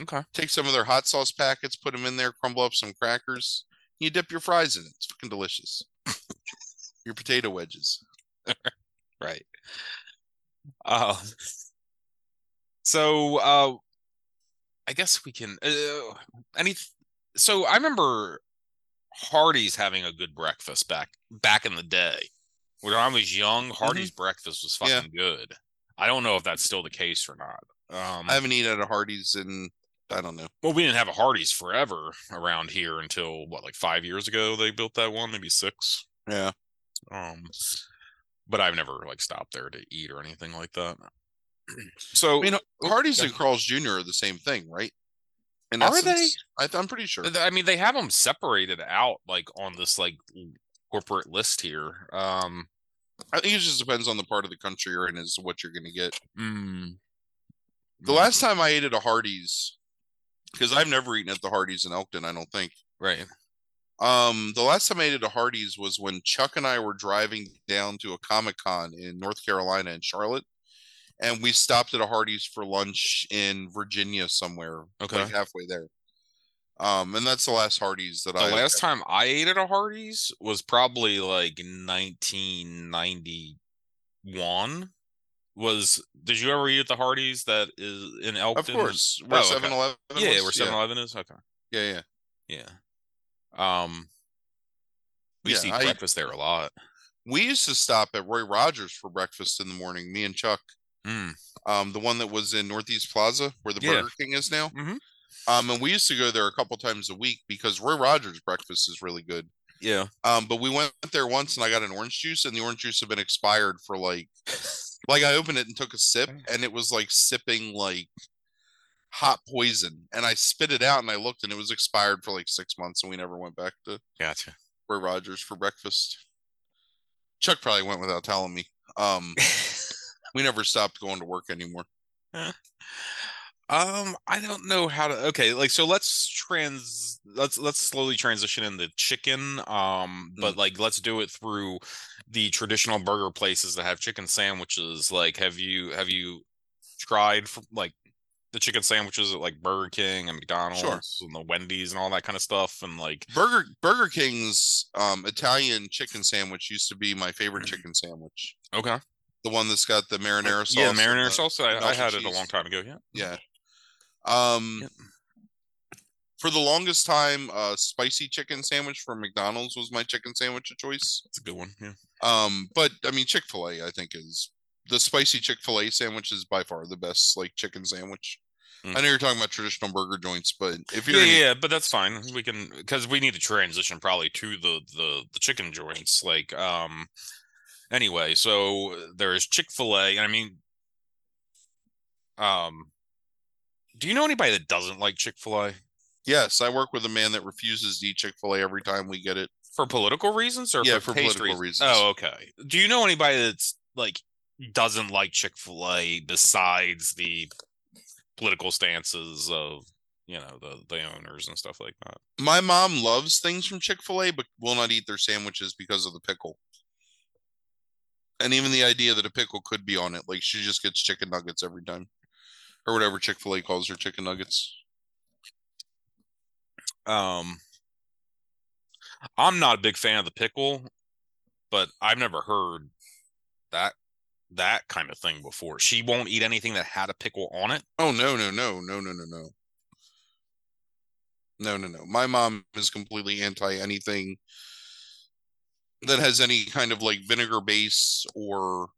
Okay. Take some of their hot sauce packets, put them in there, crumble up some crackers. You dip your fries in it. It's fucking delicious. *laughs* your potato wedges. *laughs* Right. Uh so uh I guess we can uh, any so I remember Hardee's having a good breakfast back back in the day. When I was young, Hardee's breakfast was Yeah. fucking good. I don't know if that's still the case or not. Um I haven't eaten at a Hardee's in I don't know. well, we didn't have a Hardee's forever around here until what, like five years ago they built that one, maybe six. Yeah. Um, but I've never like stopped there to eat or anything like that. So I mean, yeah. and Carl's Jr. are the same thing, right? In Are essence, I I'm pretty sure. I mean, they have them separated out like on this like corporate list here. Um, I think it just depends on the part of the country you're in is what you're going to get. mm, The last time I ate at a Hardee's, because I've never eaten at the Hardee's in Elkton, I don't think. right, Um, the last time I ate at a Hardee's was when Chuck and I were driving down to a Comic Con in North Carolina in Charlotte, and we stopped at a Hardee's for lunch in Virginia somewhere, Okay. like halfway there. Um, and that's the last Hardee's that the I last time I ate at a Hardee's was probably like 1991. Was did you ever eat at the Hardee's that is in Elkton? Of course, where Oh, okay. 7 Yeah, where 7-Eleven is. Okay. Yeah, yeah. Yeah. Um, we used to Yeah, eat I- breakfast there a lot. We used to stop at Roy Rogers for breakfast in the morning, me and Chuck. Mm. Um, the one that was in Northeast Plaza where the Yeah. Burger King is now. Mhm. Um, and we used to go there a couple times a week because Roy Rogers breakfast is really good. Yeah. Um, but we went there once and I got an orange juice, and the orange juice had been expired for like, like I opened it and took a sip, and it was like sipping like hot poison. And I spit it out, and I looked, and it was expired for like six months, and we never went back to Gotcha. Roy Rogers for breakfast. Chuck probably went without telling me. Um, *laughs* we never stopped going to work anymore. Um, I don't know how to. Okay, like so, let's trans. Let's let's slowly transition into chicken. Um, but like let's do it through the traditional burger places that have chicken sandwiches. Like, have you have you tried like the chicken sandwiches at like Burger King and McDonald's and the Wendy's and all that kind of stuff? And like, Burger Burger King's um, Italian chicken sandwich used to be my favorite Mm. chicken sandwich. okay, The one that's got the marinara sauce. yeah, marinara sauce. I, I had it a long time ago. Yeah. Yeah. Um Yep. for the longest time, uh spicy chicken sandwich from McDonald's was my chicken sandwich of choice. It's a good one. Yeah. Um, but I mean Chick-fil-A, I think, is the spicy Chick-fil-A sandwich is by far the best like chicken sandwich. Mm. I know you're talking about traditional burger joints, but if Yeah, you're yeah, but that's fine. We can because we need to transition probably to the the the chicken joints. Like, um, anyway, so there's Chick Fil A, and I mean, um, do you know anybody that doesn't like Chick Fil A yes, I work with a man that refuses to eat Chick-fil-A every time we get it. for political reasons or Yeah, for, for political reasons. Oh, okay. Do you know anybody that's like doesn't like Chick Fil A besides the political stances of you know the the owners and stuff like that? My mom loves things from Chick-fil-A, but will not eat their sandwiches because of the pickle. And even the idea that a pickle could be on it, like she just gets chicken nuggets every time. Or whatever Chick-fil-A calls their chicken nuggets. Um, I'm not a big fan of the pickle, but I've never heard that that kind of thing before. She won't eat anything that had a pickle on it. Oh no, no, no, no, no, no, no. No, no, no. My mom is completely anti anything that has any kind of like vinegar base or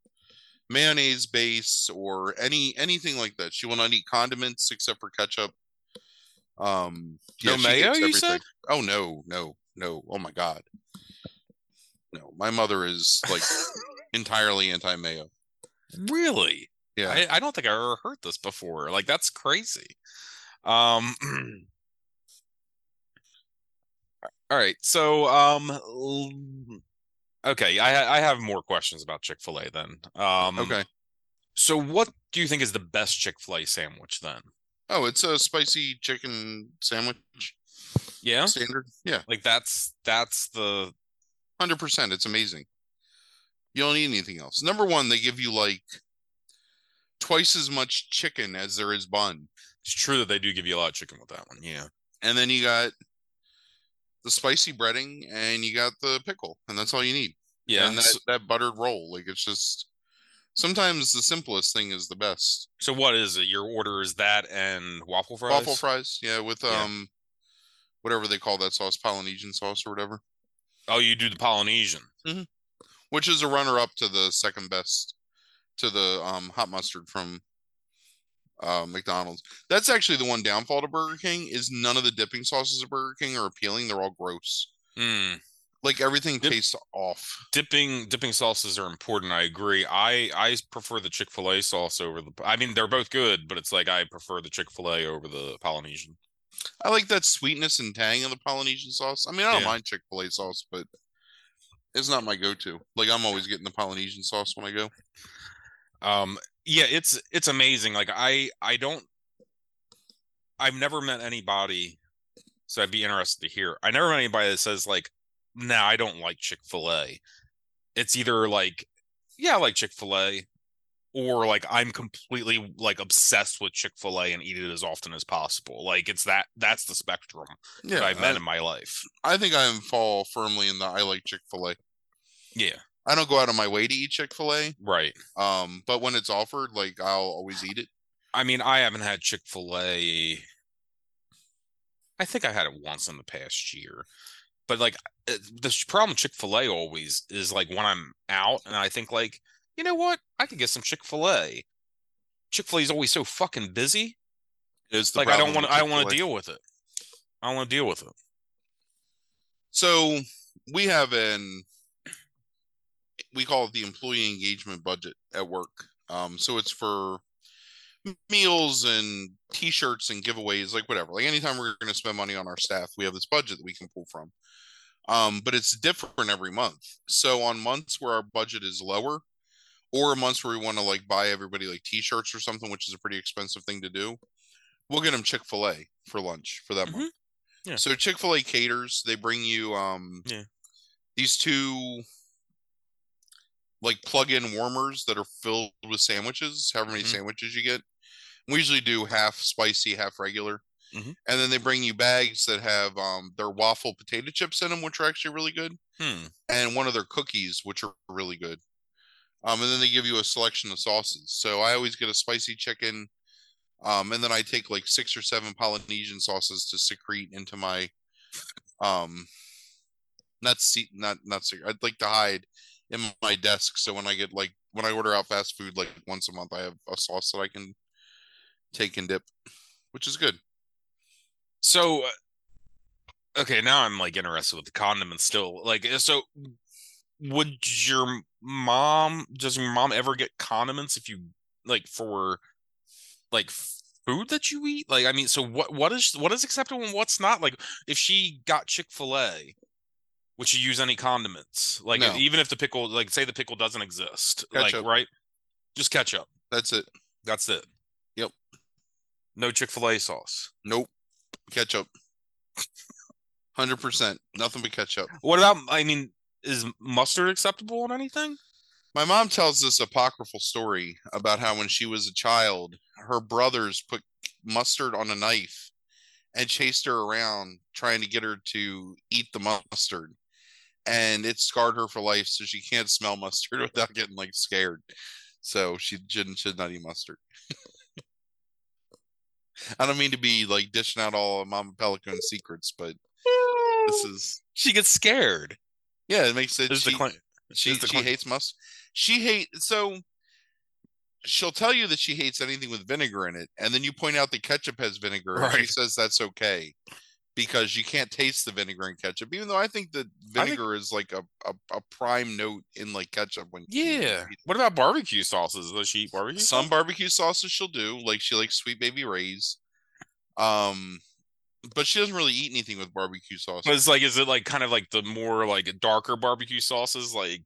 mayonnaise base or any anything like that. She will not eat condiments except for ketchup. Um No she mayo, you said? Oh no, no, no. Oh my god. No, my mother is like *laughs* entirely anti mayo. Really? Yeah. I, I don't think I ever heard this before. Like that's crazy. Um *clears throat* all right. So um okay, I I have more questions about Chick-fil-A then. Um okay. So what do you think is the best Chick-fil-A sandwich then? Oh, it's a spicy chicken sandwich. Yeah? Standard. Yeah. Like that's that's the Hundred percent. It's amazing. You don't need anything else. Number one, they give you like twice as much chicken as there is bun. It's true that they do give you a lot of chicken with that one. Yeah. And then you got the spicy breading and you got the pickle, and that's all you need. Yeah. And that, that buttered roll. Like it's just sometimes the simplest thing is the best. so what is it? Your order is that and waffle fries? Waffle fries, yeah, with Yeah. um whatever they call that sauce, Polynesian sauce or whatever. Oh, you do the Polynesian. Which is a runner up to the second best to the um hot mustard from uh, McDonald's. That's actually the one downfall to Burger King is none of the dipping sauces at Burger King are appealing. They're all gross. Mm. Like everything Dip- tastes off. Dipping dipping sauces are important. I agree. I I prefer the Chick Fil A sauce over the. I mean, they're both good, but it's like I prefer the Chick Fil A over the Polynesian. I like that sweetness and tang of the Polynesian sauce. I mean, I don't Yeah. mind Chick Fil A sauce, but it's not my go-to. Like I'm always getting the Polynesian sauce when I go. Um, yeah, it's it's amazing. Like I I don't. I've never met anybody, so I'd be interested to hear. I never met anybody that says like, "Nah, I don't like Chick Fil A." It's either like, "Yeah, I like Chick Fil A," or like I'm completely like obsessed with Chick Fil A and eat it as often as possible. Like it's that that's the spectrum Yeah, that I've met I, in my life. I think I fall firmly in the I like Chick Fil A. Yeah, I don't go out of my way to eat Chick Fil A, right. um, but when it's offered, like I'll always eat it. I mean, I haven't had Chick Fil A. I think I had it once in the past year, but like uh, the problem with Chick Fil A always is like when I'm out and I think like, you know what, I could get some Chick Fil A. Chick Fil A is always so fucking busy. Is Like I don't want, I don't want to deal with it. I don't want to deal with it. So we have an we call it the employee engagement budget at work. Um, so it's for meals and t-shirts and giveaways, like whatever. Like anytime we're going to spend money on our staff, we have this budget that we can pull from. Um, but it's different every month. So on months where our budget is lower, or months where we want to like buy everybody like t-shirts or something, which is a pretty expensive thing to do, we'll get them Chick-fil-A for lunch for that Mhm. month. Yeah. So Chick-fil-A caters, they bring you um Yeah. these two like plug-in warmers that are filled with sandwiches, however many Mhm. sandwiches you get. We usually do half spicy, half regular. Mhm. And then they bring you bags that have um their waffle potato chips in them, which are actually really good, Hmm. and one of their cookies, which are really good. Um, and then they give you a selection of sauces. So I always get a spicy chicken. Um, and then I take like six or seven Polynesian sauces to secrete into my um not see not not secret. I'd like to hide in my desk so when I get like when I order out fast food like once a month I have a sauce that I can take and dip, which is good. So, uh, okay, now I'm like interested with the condiments still. Like, uh, so would your mom, does your mom ever get condiments if you like for like food that you eat? Like, I mean, so what, what is, what is acceptable and what's not? Like, if she got Chick fil A, would you use any condiments? Like, No. even if the pickle, like, say the pickle doesn't exist, like, right? Just ketchup. That's it. That's it. Yep. No Chick fil A sauce. Nope. Ketchup. Hundred percent. Nothing but ketchup. What about, I mean, is mustard acceptable on anything? My mom tells this apocryphal story about how when she was a child, her brothers put mustard on a knife and chased her around trying to get her to eat the mustard. And it scarred her for life, so she can't smell *laughs* mustard without getting like scared. So she shouldn't should not eat mustard. *laughs* I don't mean to be like dishing out all of Mama Pelican secrets, but this *laughs* is she gets scared. yeah, it makes it. This she- she she hates mustard. She hate so she'll tell you that she hates anything with vinegar in it, and then you point out that ketchup has vinegar, and she says that's okay because you can't taste the vinegar in ketchup. Even though I think that I think- vinegar is like a, a, a prime note in like ketchup when Yeah. What about barbecue sauces? Does she eat barbecue? some sauce? barbecue sauces she'll do, like she likes Sweet Baby Ray's. Um, but she doesn't really eat anything with barbecue sauce. But it's like, is it like kind of like the more like darker barbecue sauces? Like,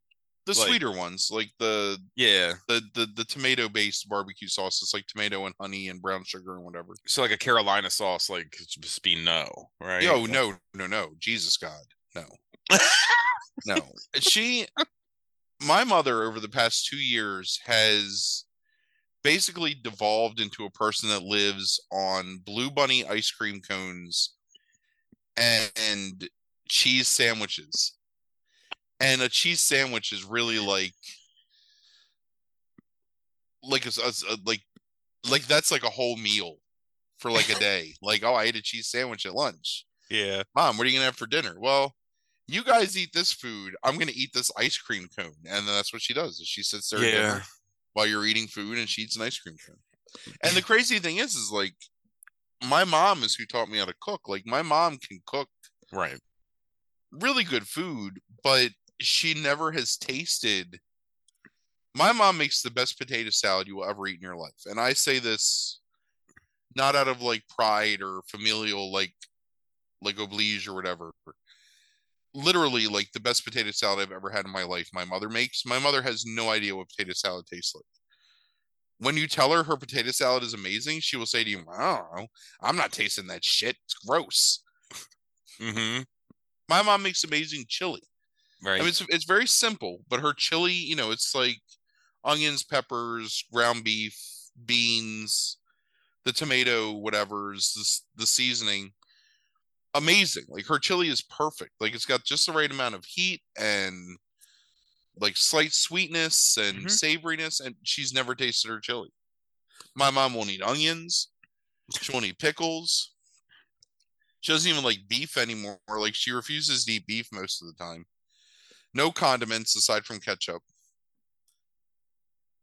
the like- sweeter ones, like the yeah. the the, the tomato based barbecue sauces, like tomato and honey and brown sugar and whatever. So like a Carolina sauce, like it's just be no, right? Yo, no, no, no, Jesus God, no, *laughs* no. She my mother over the past two years has basically devolved into a person that lives on blue bunny ice cream cones and, and cheese sandwiches and a cheese sandwich is really like like a, a, a, like like that's like a whole meal for like a *laughs* day. Like oh i ate a cheese sandwich at lunch. Yeah. mom what are you gonna have for dinner? Well you guys eat this food. I'm gonna eat this ice cream cone. And that's what she does is she sits there Yeah. while you're eating food and she eats an ice cream cone. And the crazy thing is is like my mom is who taught me how to cook. Like my mom can cook Right. really good food, but she never has tasted. My mom makes the best potato salad you will ever eat in your life. And I say this not out of like pride or familial like like oblige or whatever. Literally like the best potato salad I've ever had in my life my mother makes. My mother has no idea what potato salad tastes like. When you tell her her potato salad is amazing, she will say to you, "Wow, I'm not tasting that shit. It's gross. Mm-hmm. My mom makes amazing chili. Right. I mean, it's it's very simple, but her chili, you know, it's like onions, peppers, ground beef, beans, the tomato, whatever's the s- the seasoning. Amazing. Like her chili is perfect. Like it's got just the right amount of heat and like slight sweetness and Mhm. savoriness, and she's never tasted her chili. My mom won't eat onions. She won't eat pickles. She doesn't even like beef anymore. Like she refuses to eat beef most of the time. No condiments aside from ketchup.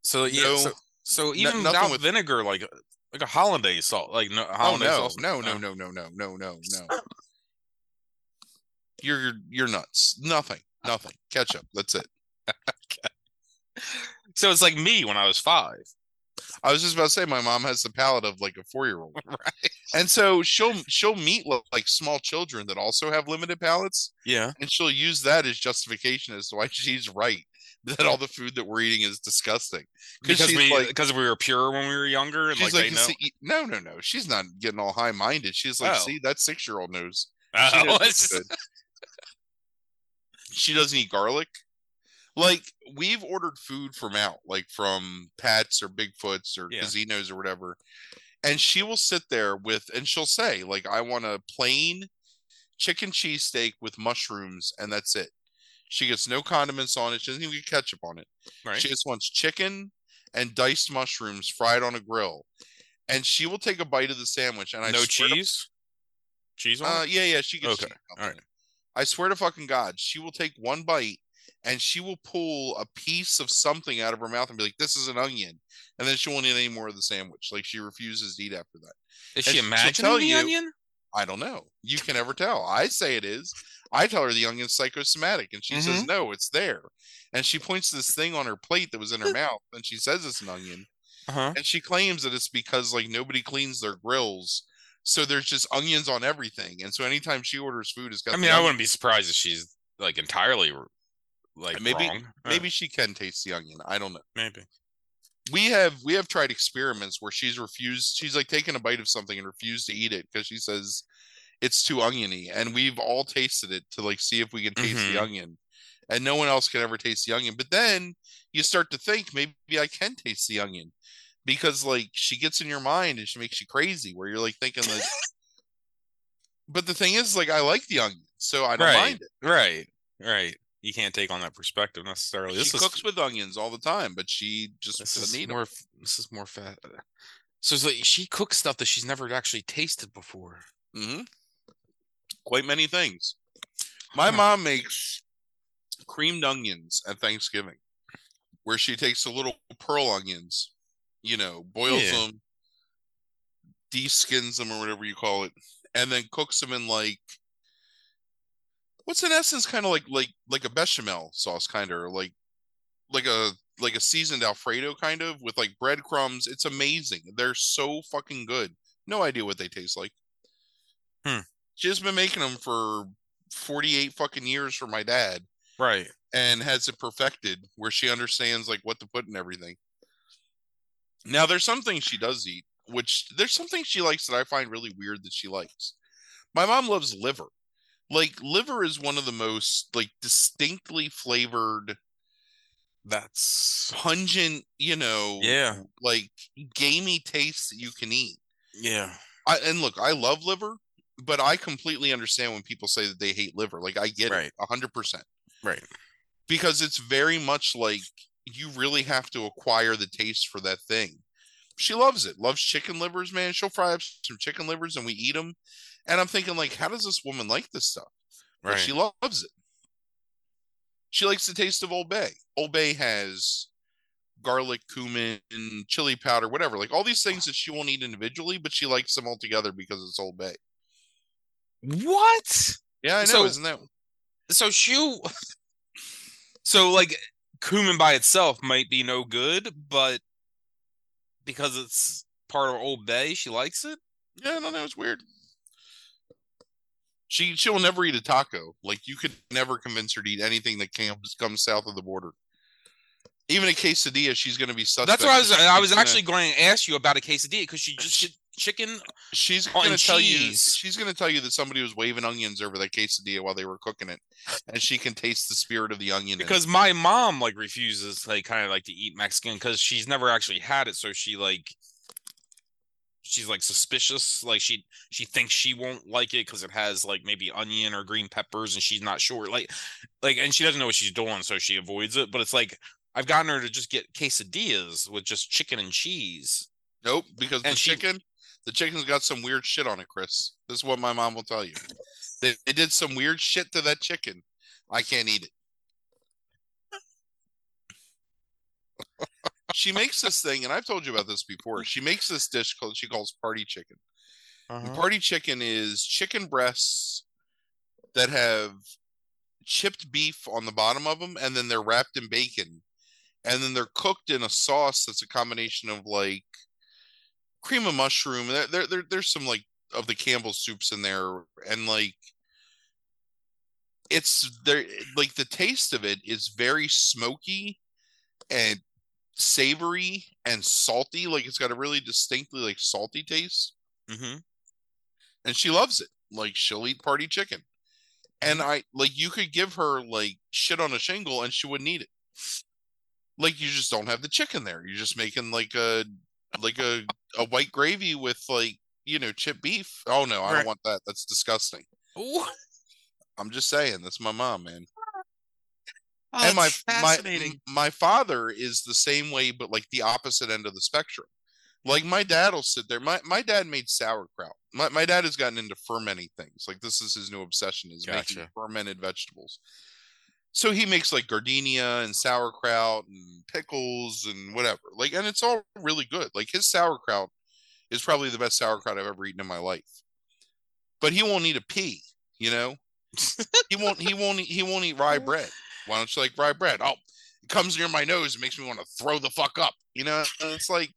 so yeah. no- so, so even nothing without with- vinegar, like like a hollandaise salt, like no Oh no, sauce. no, no, no, no, no, no, no, no. You're you're you're nuts. Nothing. Nothing. Ketchup. That's it. *laughs* *laughs* So it's like me when I was five. I was just about to say my mom has the palate of like a four year old. *laughs* Right. And so she'll she'll meet like small children that also have limited palates, Yeah. and she'll use that as justification as to why *laughs* she's right that all the food that we're eating is disgusting. Because we like- because we were pure when we were younger and She's like, like, they know. "See, no, no, no. She's not getting all high minded. She's like, Oh. see, that six year old knows. Oh, She knows it's it's just- good. she doesn't eat garlic. Like we've ordered food from out, like from Pat's or Bigfoot's or Yeah. casinos or whatever, and she will sit there with, and she'll say, like, I want a plain chicken cheesesteak with mushrooms, and that's it. She gets no condiments on it. She doesn't even get ketchup on it. right. She just wants chicken and diced mushrooms fried on a grill, and she will take a bite of the sandwich. And I no swear to cheese. Cheese on uh, it? yeah, yeah, she gets Okay, cheese all right. it. I swear to fucking God, she will take one bite and she will pull a piece of something out of her mouth and be like, "This is an onion," and then she won't eat any more of the sandwich. Like she refuses to eat after that. Is and she imagining the you- onion? I don't know. You can never tell. I say it is. I tell her the onion's psychosomatic, and she Mm-hmm. says no, it's there. And she points to this thing on her plate that was in her *laughs* mouth, and she says it's an onion. Uh-huh. And she claims that it's because like nobody cleans their grills, so there's just onions on everything. And so anytime she orders food, it's got. I mean, I wouldn't be surprised if she's like entirely like Maybe- wrong. Maybe she can taste the onion. I don't know. maybe. We have we have tried experiments where she's refused. She's like taken a bite of something and refused to eat it because she says it's too oniony. And we've all tasted it to like see if we can taste Mhm. the onion. And no one else can ever taste the onion. But then you start to think maybe I can taste the onion because like she gets in your mind and she makes you crazy where you're like thinking like. *laughs* but the thing is, like, I like the onion, so I don't Right. mind it. Right. Right. You can't take on that perspective necessarily. She This is cooks with onions all the time, but she just this doesn't is more f- this is more fat. So it's like she cooks stuff that she's never actually tasted before. hmm Quite many things. My Huh. mom makes creamed onions at Thanksgiving, where she takes the little pearl onions, you know, boils Yeah. them, de-skins them or whatever you call it, and then cooks them in like what's in essence kind of like like like a bechamel sauce kind of like like a like a seasoned alfredo kind of with like breadcrumbs it's amazing they're so fucking good no idea what they taste like Hmm. she's been making them for 48 fucking years for my dad Right. and has it perfected where she understands like what to put in everything. Now there's some things she does eat, which there's something she likes that I find really weird that she likes. My mom loves liver. Like liver is one of the most like distinctly flavored That's pungent, you know, yeah, like gamey taste that you can eat. yeah. I, and look, I love liver, but I completely understand when people say that they hate liver. Like I get Right. it, a hundred percent, Right. because it's very much like you really have to acquire the taste for that thing. She loves it. Loves chicken livers, man. She'll fry up some chicken livers and we eat them. And I'm thinking, like, how does this woman like this stuff? Right. she loves it. She likes the taste of Old Bay. Old Bay has garlic, cumin, chili powder, whatever. Like all these things that she won't eat individually, but she likes them all together because it's Old Bay. what? Yeah, I know, So- isn't that? So she *laughs* So like cumin by itself might be no good, but because it's part of Old Bay, she likes it? Yeah, no, no, it's weird. She she'll never eat a taco. Like you could never convince her to eat anything that comes comes south of the border. Even a quesadilla, she's going to be suspect. That's what I was I was actually going to ask you about a quesadilla because she just did chicken She's going to tell cheese. you. She's going to tell you that somebody was waving onions over that quesadilla while they were cooking it, and she can taste the spirit of the onion. because my mom like refuses like kind of like to eat Mexican because she's never actually had it, so she like she's like suspicious like she she thinks she won't like it because it has like maybe onion or green peppers and she's not sure like like and she doesn't know what she's doing so she avoids it but it's like i've gotten her to just get quesadillas with just chicken and cheese Nope, because And the she- chicken, the chicken's got some weird shit on it, Chris. This is what my mom will tell you. They, they did some weird shit to that chicken. I can't eat it. She makes this thing, and I've told you about this before. She makes this dish called she calls party chicken. Uh-huh. Party chicken is chicken breasts that have chipped beef on the bottom of them, and then they're wrapped in bacon, and then they're cooked in a sauce that's a combination of like cream of mushroom. There, there, there there's some like of the Campbell soups in there, and like it's there. Like the taste of it is very smoky and savory and salty. Like it's got a really distinctly like salty taste hmm and she loves it. Like she'll eat party chicken. And I like you could give her like shit on a shingle and she wouldn't eat it. Like you just don't have the chicken there. You're just making like a like a a white gravy with like, you know, chip beef. Oh no, I Right. don't want that. That's disgusting. Ooh, I'm just saying, that's my mom, man. Oh, and my that's my my father is the same way, but like the opposite end of the spectrum. Like my dad will sit there. My my dad made sauerkraut. My my dad has gotten into fermenting things. Like this is his new obsession is making fermented vegetables. So he makes like giardiniera and sauerkraut and pickles and whatever. Like and it's all really good. Like his sauerkraut is probably the best sauerkraut I've ever eaten in my life. But he won't eat a pea, you know? he won't he won't he won't eat rye *laughs* bread. Why don't you like rye bread? Oh, it comes near my nose. It makes me want to throw the fuck up. You know, it's like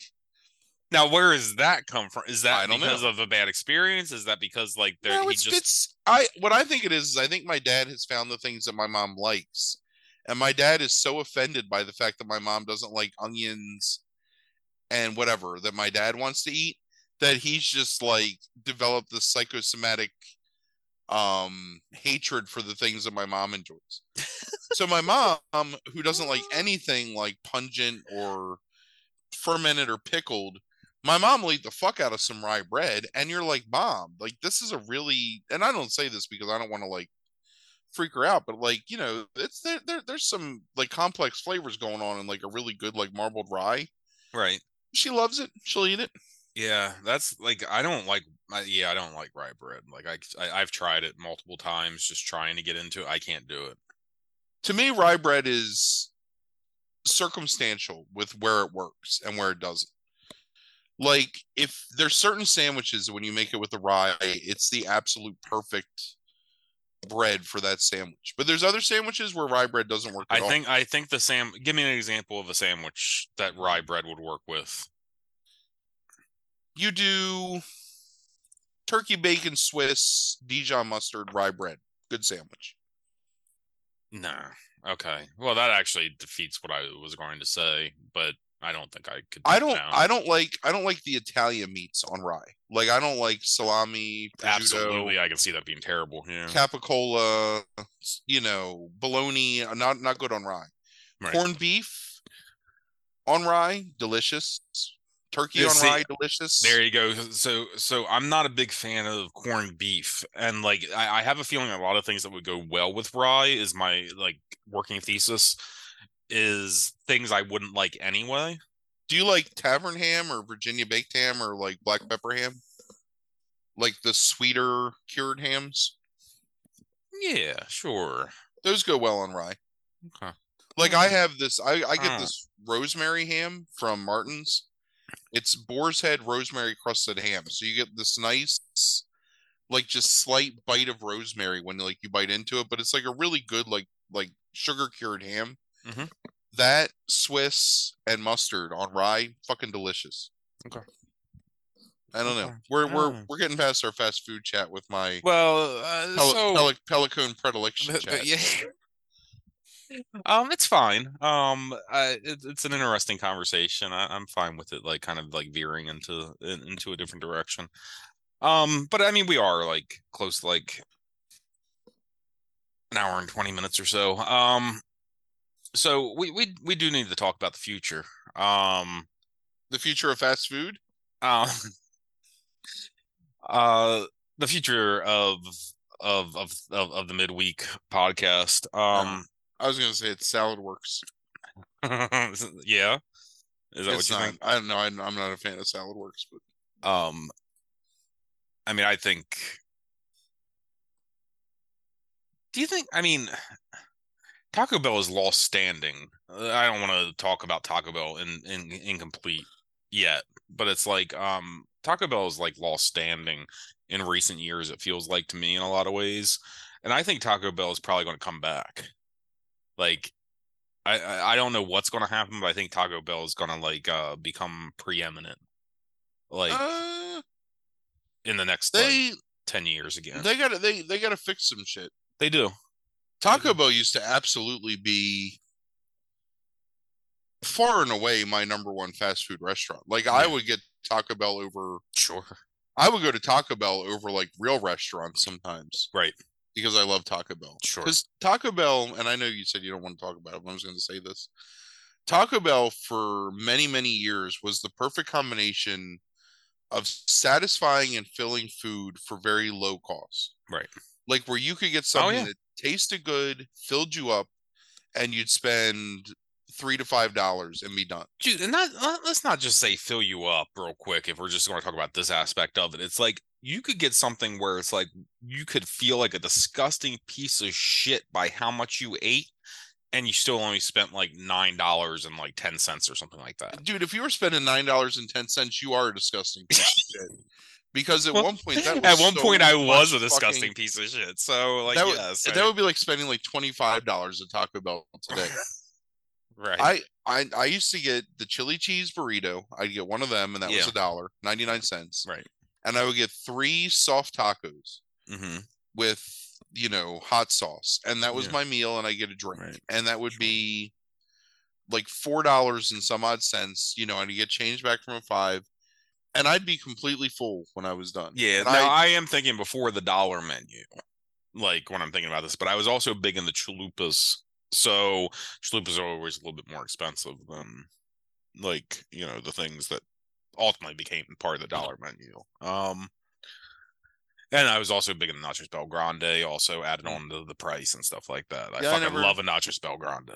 now where does that come from is that because know. of a bad experience is that because like there no, he it's, just it's I what I think it is is I think my dad has found the things that my mom likes, and my dad is so offended by the fact that my mom doesn't like onions and whatever that my dad wants to eat that he's just like developed the psychosomatic um hatred for the things that my mom enjoys. *laughs* so my mom, who doesn't like anything like pungent or fermented or pickled, my mom will eat the fuck out of some rye bread, and you're like, mom, like this is a really, and I don't say this because I don't want to like freak her out, but like you know, it's there, there. There's some like complex flavors going on in like a really good like marbled rye. right She loves it. She'll eat it. Yeah, that's like I don't like. I, yeah, I don't like rye bread. Like I, I, I've tried it multiple times, just trying to get into it. I can't do it. To me, rye bread is circumstantial with where it works and where it doesn't. Like if there's certain sandwiches when you make it with the rye, it's the absolute perfect bread for that sandwich. But there's other sandwiches where rye bread doesn't work at I all. think. I think the sam. Give me an example of a sandwich that rye bread would work with. you do turkey bacon Swiss Dijon mustard rye bread. Good sandwich. Nah. Okay. Well, that actually defeats what I was going to say, but I don't think I could. I don't. I don't like I don't like the Italian meats on rye. Like I don't like salami, prosciutto, Absolutely, I can see that being terrible. Yeah. capicola, you know, bologna, not not good on rye. Right. Corned beef on rye, delicious. Turkey Yeah, on see, rye, delicious. There you go. So, so I'm not a big fan of corned beef, and like I, I have a feeling a lot of things that would go well with rye is my like working thesis is things I wouldn't like anyway. Do you like tavern ham or Virginia baked ham or like black pepper ham? Like the sweeter cured hams? Yeah, sure. Those go well on rye. Okay. Like I hmm. have this I, I get Oh. this rosemary ham from Martin's. It's boar's head rosemary crusted ham. So you get this nice like just slight bite of rosemary when like you bite into it, but it's like a really good like like sugar cured ham. Mhm. That Swiss and mustard on rye, fucking delicious. Okay. I don't know. We're we're Oh. we're getting past our fast food chat with my Well, uh, Pel- so Pelic- Pelican predilection *laughs* chat. yeah. Um, it's fine. Um, I, it, it's an interesting conversation. I, I'm fine with it, like kind of like veering into in, into a different direction. Um, but I mean, we are like close to like an hour and 20 minutes or so. Um, so we we we do need to talk about the future. Um, The future of fast food. um, *laughs* uh, the future of of of of, of the midweek podcast. Um, I was gonna say it's Salad Works. *laughs* yeah. Is that It's what you not. think? I don't know. I'm I'm not a fan of Salad Works, but Um, I mean, I think. Do you think? I mean, Taco Bell has lost standing. I don't want to talk about Taco Bell in, in incomplete yet, but it's like um Taco Bell has like lost standing in recent years. It feels like to me in a lot of ways, and I think Taco Bell is probably going to come back. Like, I I, don't know what's going to happen, but I think Taco Bell is going to like uh become preeminent. Like uh, in the next like, they 10 years again. they gotta they they gotta fix some shit. They do. Taco Bell used to absolutely be far and away my number one fast food restaurant. Like I would get Taco Bell over Sure. I would go to Taco Bell over like real restaurants sometimes Right. Because I love Taco Bell. Sure. Because Taco Bell, and I know you said you don't want to talk about it, but I was going to say this. Taco Bell for many, many years was the perfect combination of satisfying and filling food for very low cost. Right. Like where you could get oh, something yeah. that tasted good, filled you up, and you'd spend three to five dollars and be done. Dude, and let's not just say fill you up real quick if we're just going to talk about this aspect of it. It's like you could get something where it's like you could feel like a disgusting piece of shit by how much you ate and you still only spent like nine dollars and like ten cents or something like that. Dude, if you were spending nine dollars and ten cents, you are a disgusting piece of *laughs* shit. Because at Well, one point that *laughs* was At one so point I was a disgusting fucking- piece of shit. So like that, would, yes. that would be like spending like twenty five dollars at Taco Bell today. *laughs* right. I, I I used to get the chili cheese burrito. I'd get one of them, and that was a dollar, ninety nine cents. right. And I would get three soft tacos hmm with you know hot sauce, and that was Yeah. my meal. And I get a drink, Right. and that would Sure. be like four dollars and some odd cents. You know, and you get change back from a five, and I'd be completely full when I was done. Yeah, And now I, I, am thinking before the dollar menu, like when I'm thinking about this, but I was also big in the chalupas. So chalupas are always a little bit more expensive than like, you know, the things that ultimately became part of the dollar menu. Um and I was also big in the Nachos Bel Grande, also added on to the price and stuff like that. I Yeah, I fucking never- love a Nachos Bel Grande.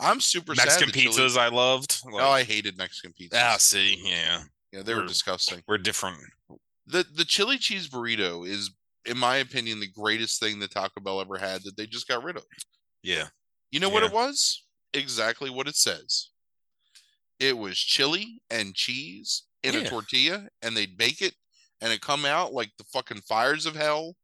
I'm super Mexican sad. that chili- pizzas I loved. Like, oh, I hated Mexican pizzas. ah, see, yeah. yeah, they were we're- disgusting. We're different. the the chili cheese burrito is in my opinion the greatest thing that Taco Bell ever had that they just got rid of. Yeah. You know what it was? Exactly what it says. It was chili and cheese in a tortilla and they'd bake it and it come out like the fucking fires of hell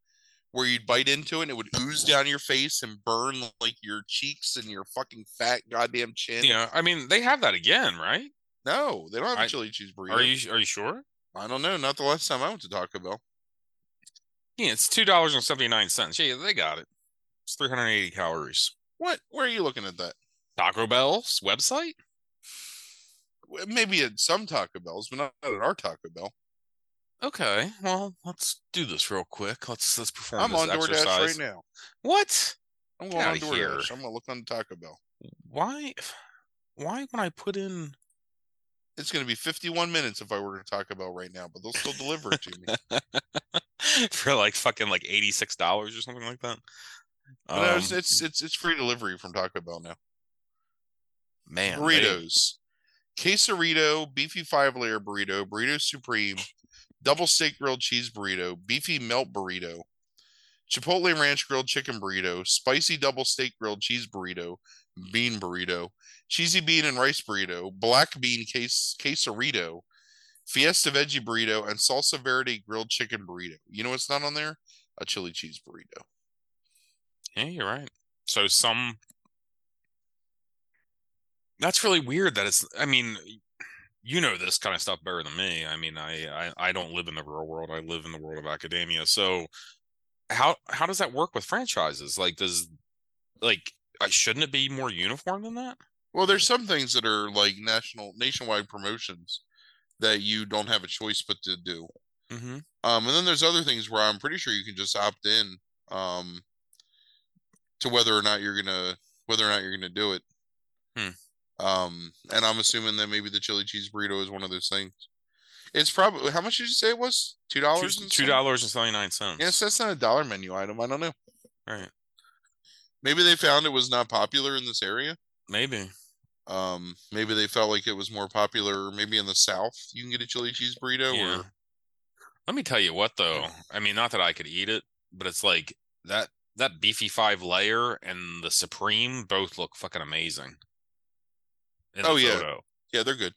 where you'd bite into it and it would ooze down your face and burn like your cheeks and your fucking fat goddamn chin. Yeah. I mean, they have that again, right? No, they don't have a I- chili cheese burrito. Are you are you sure? I don't know. Not the last time I went to Taco Bell. Yeah, it's two dollars and seventy nine cents. Yeah, they got it. It's three hundred eighty calories. What? Where are you looking at that? Taco Bell's website. Maybe at some Taco Bells, but not at our Taco Bell. Okay, well, let's do this real quick. Let's let's perform I'm this on DoorDash exercise. right now. What? I'm going on outta here. DoorDash. I'm gonna look on Taco Bell. Why? Why when I put in It's going to be 51 minutes if I were to talk about right now, but they'll still deliver it to me. *laughs* for like fucking like eighty six dollars or something like that? But no, Um, it's, it's it's it's free delivery from Taco Bell now. man, Burritos, quesarito, beefy five layer burrito, burrito supreme, double steak grilled cheese burrito, beefy melt burrito, chipotle ranch grilled chicken burrito, spicy double steak grilled cheese burrito, bean burrito, cheesy bean and rice burrito, black bean case quesarito, fiesta veggie burrito, and salsa verde grilled chicken burrito. You know what's not on there? A chili cheese burrito. Yeah, you're right. So some that's really weird that it's I mean, you know this kind of stuff better than me. I mean, I, I I don't live in the real world. I live in the world of academia. So how how does that work with franchises? Like does like I shouldn't it be more uniform than that? Well, there's some things that are like national nationwide promotions that you don't have a choice but to do. Mm-hmm. Um, and then there's other things where I'm pretty sure you can just opt in um, to whether or not you're gonna whether or not you're gonna do it. Hmm. Um, and I'm assuming that maybe the chili cheese burrito is one of those things. It's probably how much did you say it was? Two dollars. Two dollars and seventy nine cents. Yes, that's not a dollar menu item. I don't know. Right. Maybe they found it was not popular in this area. Maybe. Um, maybe they felt like it was more popular. Maybe in the South, you can get a chili cheese burrito. Yeah. Or Let me tell you what though. I mean, not that I could eat it, but it's like that that beefy five layer and the supreme both look fucking amazing. Oh, yeah. photo. yeah, they're good.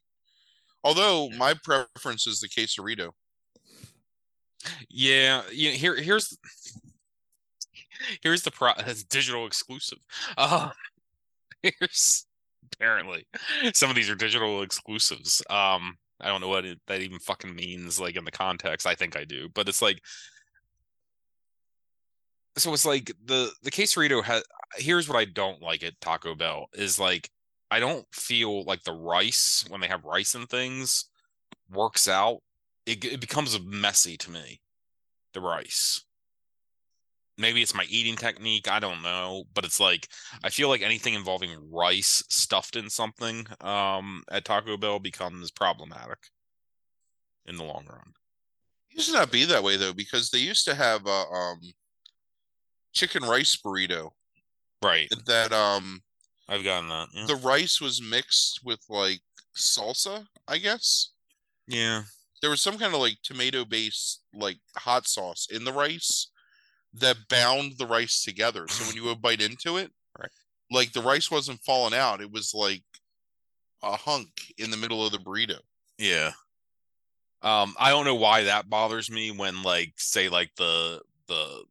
Although Yeah. my preference is the quesarito. Yeah, yeah. Here, here's here's the pro. It's digital exclusive. Uh, *laughs* here's apparently some of these are digital exclusives. Um, I don't know what it, that even fucking means, like in the context. I think I do, but it's like, so it's like the the quesarito has. Here's what I don't like at Taco Bell is like I don't feel like the rice when they have rice and things works out. It it becomes messy to me. The rice. Maybe it's my eating technique. I don't know, but it's like I feel like anything involving rice stuffed in something um, at Taco Bell becomes problematic in the long run. It used to not be that way though, because they used to have a um, chicken rice burrito Right. that um I've gotten that. Yeah. the rice was mixed with like salsa, I guess. yeah. There was some kind of like tomato based like hot sauce in the rice that bound the rice together. So when you would bite into it, Right. like the rice wasn't falling out. It was like a hunk in the middle of the burrito. Yeah. Um, I don't know why that bothers me when like say like the the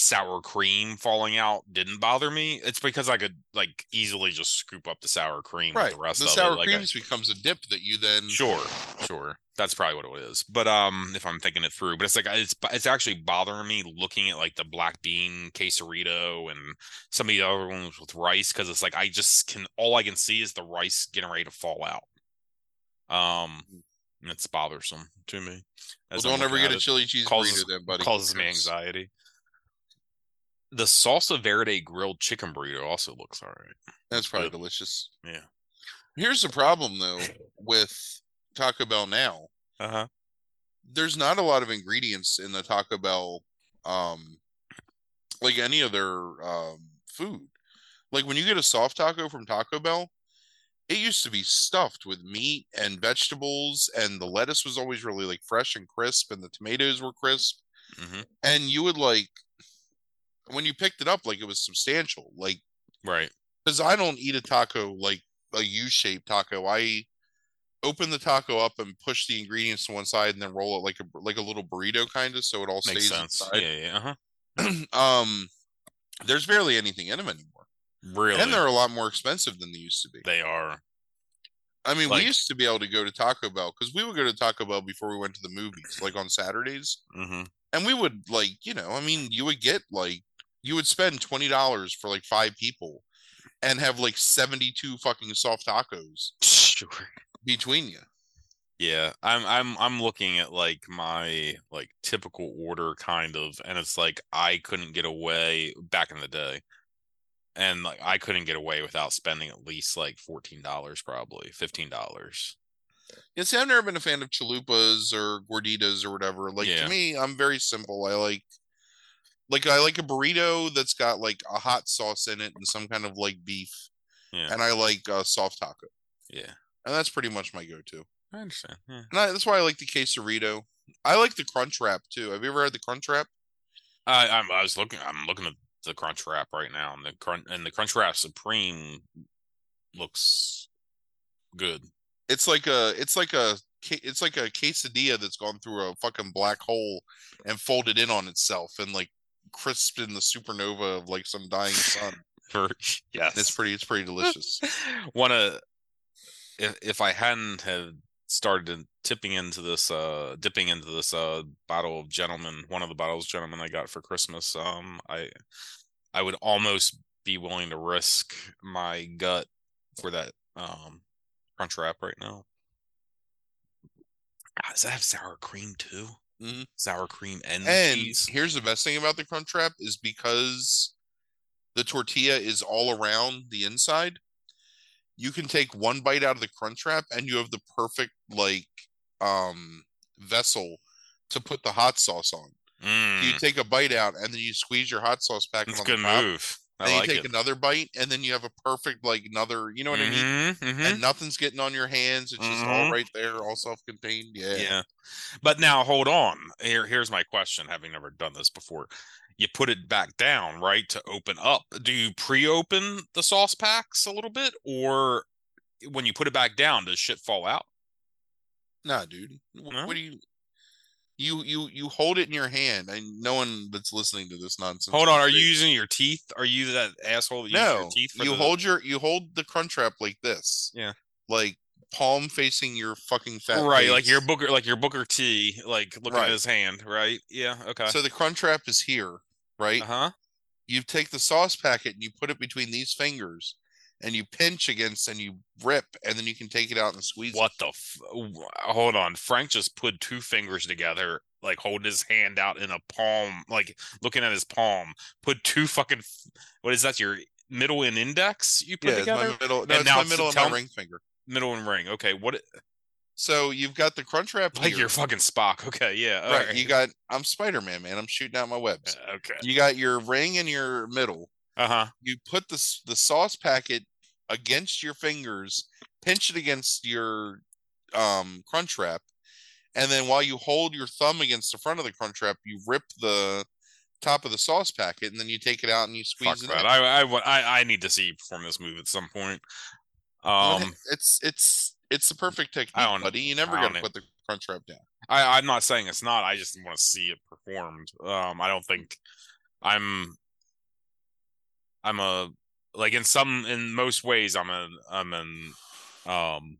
sour cream falling out didn't bother me. It's because I could like easily just scoop up the sour cream with Right. the rest the of sour it. Like I- becomes a dip that you then Sure, sure. That's probably what it is. But um, if I'm thinking it through, but it's like it's it's actually bothering me looking at like the black bean quesarito and some of the other ones with rice because it's like I just can all I can see is the rice getting ready to fall out. Um, and it's bothersome to me. Well, don't ever get a chili cheese Causes- burrito then, buddy. causes me anxiety. The salsa verde grilled chicken burrito also looks all right. That's probably Good. delicious. Yeah. Here's the problem though *laughs* with Taco Bell now. Uh huh. There's not a lot of ingredients in the Taco Bell um like any other um food. Like when you get a soft taco from Taco Bell, it used to be stuffed with meat and vegetables and the lettuce was always really like fresh and crisp and the tomatoes were crisp hmm and you would like when you picked it up like it was substantial. Like Right. because I don't eat a taco like a U-shaped taco. I open the taco up and push the ingredients to one side and then roll it like a like a little burrito kind of, so it all Makes stays sense. inside. Yeah. Yeah. Uh huh. *clears throat* um, there's barely anything in them anymore, Really. and they're a lot more expensive than they used to be. They are. I mean, like- we used to be able to go to Taco Bell because we would go to Taco Bell before we went to the movies, like on Saturdays, hmm and we would like you know, I mean, you would get like you would spend twenty dollars for like five people, and have like seventy two fucking soft tacos *laughs* Sure. between you. Yeah, I'm I'm I'm looking at like my like typical order kind of, and it's like I couldn't get away back in the day. and like I couldn't get away without spending at least like fourteen dollars, probably fifteen dollars. Yeah, see, I've never been a fan of chalupas or gorditas or whatever. Like Yeah. to me, I'm very simple. I like like I like a burrito that's got like a hot sauce in it and some kind of like beef, Yeah, and I like a soft taco, yeah, and that's pretty much my go-to. I understand. Yeah. And I, that's why I like the quesarito. I like the crunch wrap too. Have you ever had the crunch wrap? I I'm, I was looking. I'm looking at the Crunch Wrap right now, and the crunch and the Crunch Wrap Supreme looks good. It's like a it's like a it's like a quesadilla that's gone through a fucking black hole and folded in on itself and like crisped in the supernova of like some dying sun. *laughs* For yes, It's pretty it's pretty delicious. *laughs* One of if if I hadn't have started tipping into this uh dipping into this uh bottle of gentleman one of the bottles of gentleman I got for Christmas um I I would almost be willing to risk my gut for that um crunch wrap right now. God, does that have sour cream too? Mhm. Sour cream and, And cheese. here's the best thing about the crunch wrap is because the tortilla is all around the inside. You can take one bite out of the crunch wrap and you have the perfect like um vessel to put the hot sauce on. Mm, You take a bite out and then you squeeze your hot sauce packet it's a on good the top. move. I Then like you take it. another bite and then you have a perfect like another, you know what I mean? Mhm, mhm. And nothing's getting on your hands. It's just all Mhm. right there, all self-contained. Yeah. Yeah. But now hold on. Here here's my question, having never done this before. You put it back down, right, to open up. Do you pre-open the sauce packs a little bit or when you put it back down, does shit fall out? Nah, dude. No? What do you you you you hold it in your hand and no one that's listening to this nonsense. Hold on, are you using your teeth? Are you that asshole that No, your teeth for you the- hold your you hold the crunch wrap like this. Yeah. Like palm facing your fucking fat right, like your booker like your Booker T, like look Right. at his hand, right? Yeah, okay. So the crunch wrap is here, right? uh-huh. You take the sauce packet and you put it between these fingers and you pinch against and you rip and then you can take it out and squeeze it. What the f- hold on. Frank just put two fingers together, like holding his hand out in a palm, like looking at his palm. Put two fucking what is that? Your middle and index you put Yeah, together? my middle. No, And it's now my middle and my ring finger. Middle and ring. Okay, what So you've got the crunch wrap like here. you're fucking Spock. Okay, yeah. all right. You got. I'm Spider Man, man. I'm shooting out my webs. Uh, okay. You got your ring in your middle. Uh-huh. You put the the sauce packet against your fingers, pinch it against your um crunch wrap, and then while you hold your thumb against the front of the crunch wrap, you rip the top of the sauce packet, and then you take it out and you Fuck squeeze it. that. I I I I need to see you perform this move at some point. Um *laughs* it's it's it's the perfect technique, don't- buddy. You never I got to don't- put the crunch wrap down. I, I'm not saying it's not. I just want to see it performed. Um, I don't think I'm. I'm a like in some in most ways I'm a I'm an um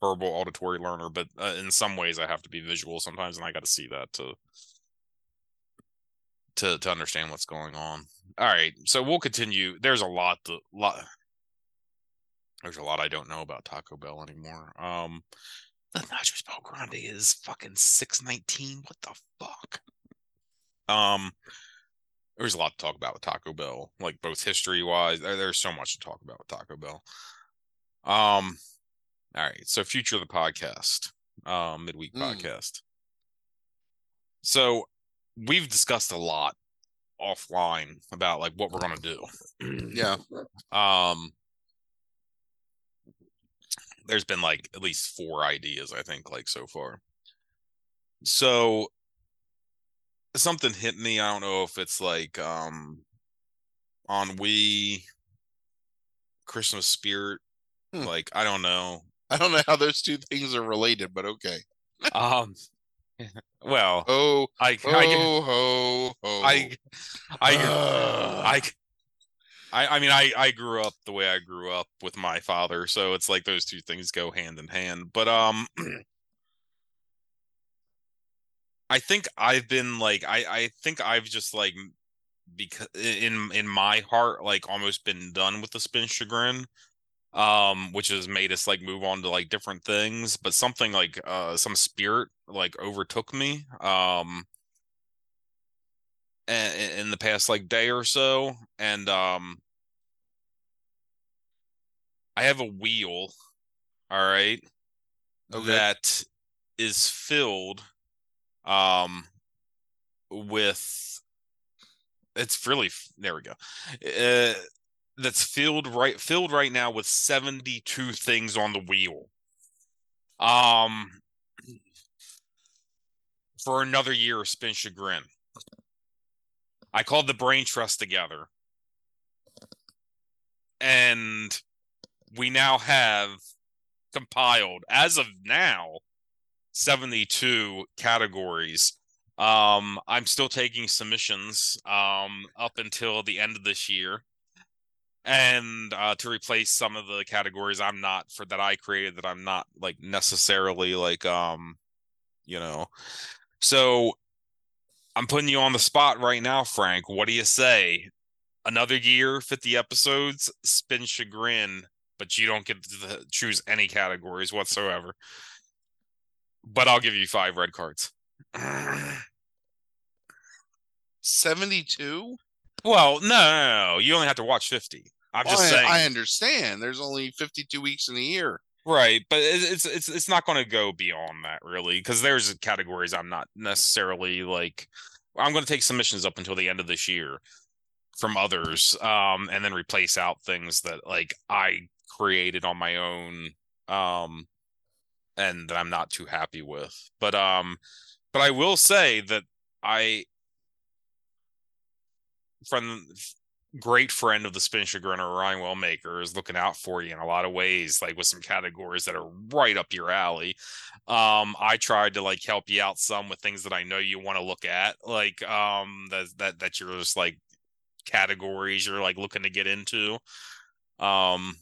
verbal auditory learner, but uh, in some ways I have to be visual sometimes, and I got to see that to to to understand what's going on. All right, so we'll continue. There's a lot lot. There's a lot I don't know about Taco Bell anymore. Um, the Nachos Bel Grande is fucking six nineteen. What the fuck? Um, there's a lot to talk about with Taco Bell, like both history wise. There's so much to talk about with Taco Bell. Um, all right. So future of the podcast, um, midweek Mm. podcast. So we've discussed a lot offline about like what we're gonna do. Yeah. *clears throat* Um, there's been like at least four ideas, I think, like so far. So something hit me. I don't know if it's like um on we Christmas spirit. Hmm. Like I don't know. *laughs* I don't know how those two things are related, but okay. *laughs* Um well Oh, I I ho, ho, ho. I I Ugh. I *sighs* I I mean I I grew up the way I grew up with my father, so it's like those two things go hand in hand. But um *clears throat* I think I've been like I I think I've just like because in in my heart like almost been done with the spin chagrin um which has made us like move on to like different things but something like uh some spirit like overtook me um in, in the past like day or so and um I have a wheel, all right, Okay. that is filled um with it's really there we go. Uh that's filled right filled right now with 72 things on the wheel. Um for another year of spin chagrin. I called the brain trust together. And we now have compiled as of now 72 categories. Um I'm still taking submissions um up until the end of this year. And uh to replace some of the categories I'm not for that I created that I'm not like necessarily like um you know. So I'm putting you on the spot right now, Frank. What do you say? Another year, 50 episodes, spin chagrin, but you don't get to choose any categories whatsoever. But I'll give you five red cards. *sighs* 72? Well, no, no, no, you only have to watch 50. I'm just I, saying. I understand. There's only 52 weeks in a year. Right, but it's it's it's not going to go beyond that really because there's categories I'm not necessarily like I'm going to take submissions up until the end of this year from others um and then replace out things that like I created on my own um and that I'm not too happy with. But um but I will say that I from great friend of the spin chagrinner Ryan Wellmaker is looking out for you in a lot of ways, like with some categories that are right up your alley. Um, I tried to like help you out some with things that I know you want to look at, like um that that that you're just like categories you're like looking to get into. Um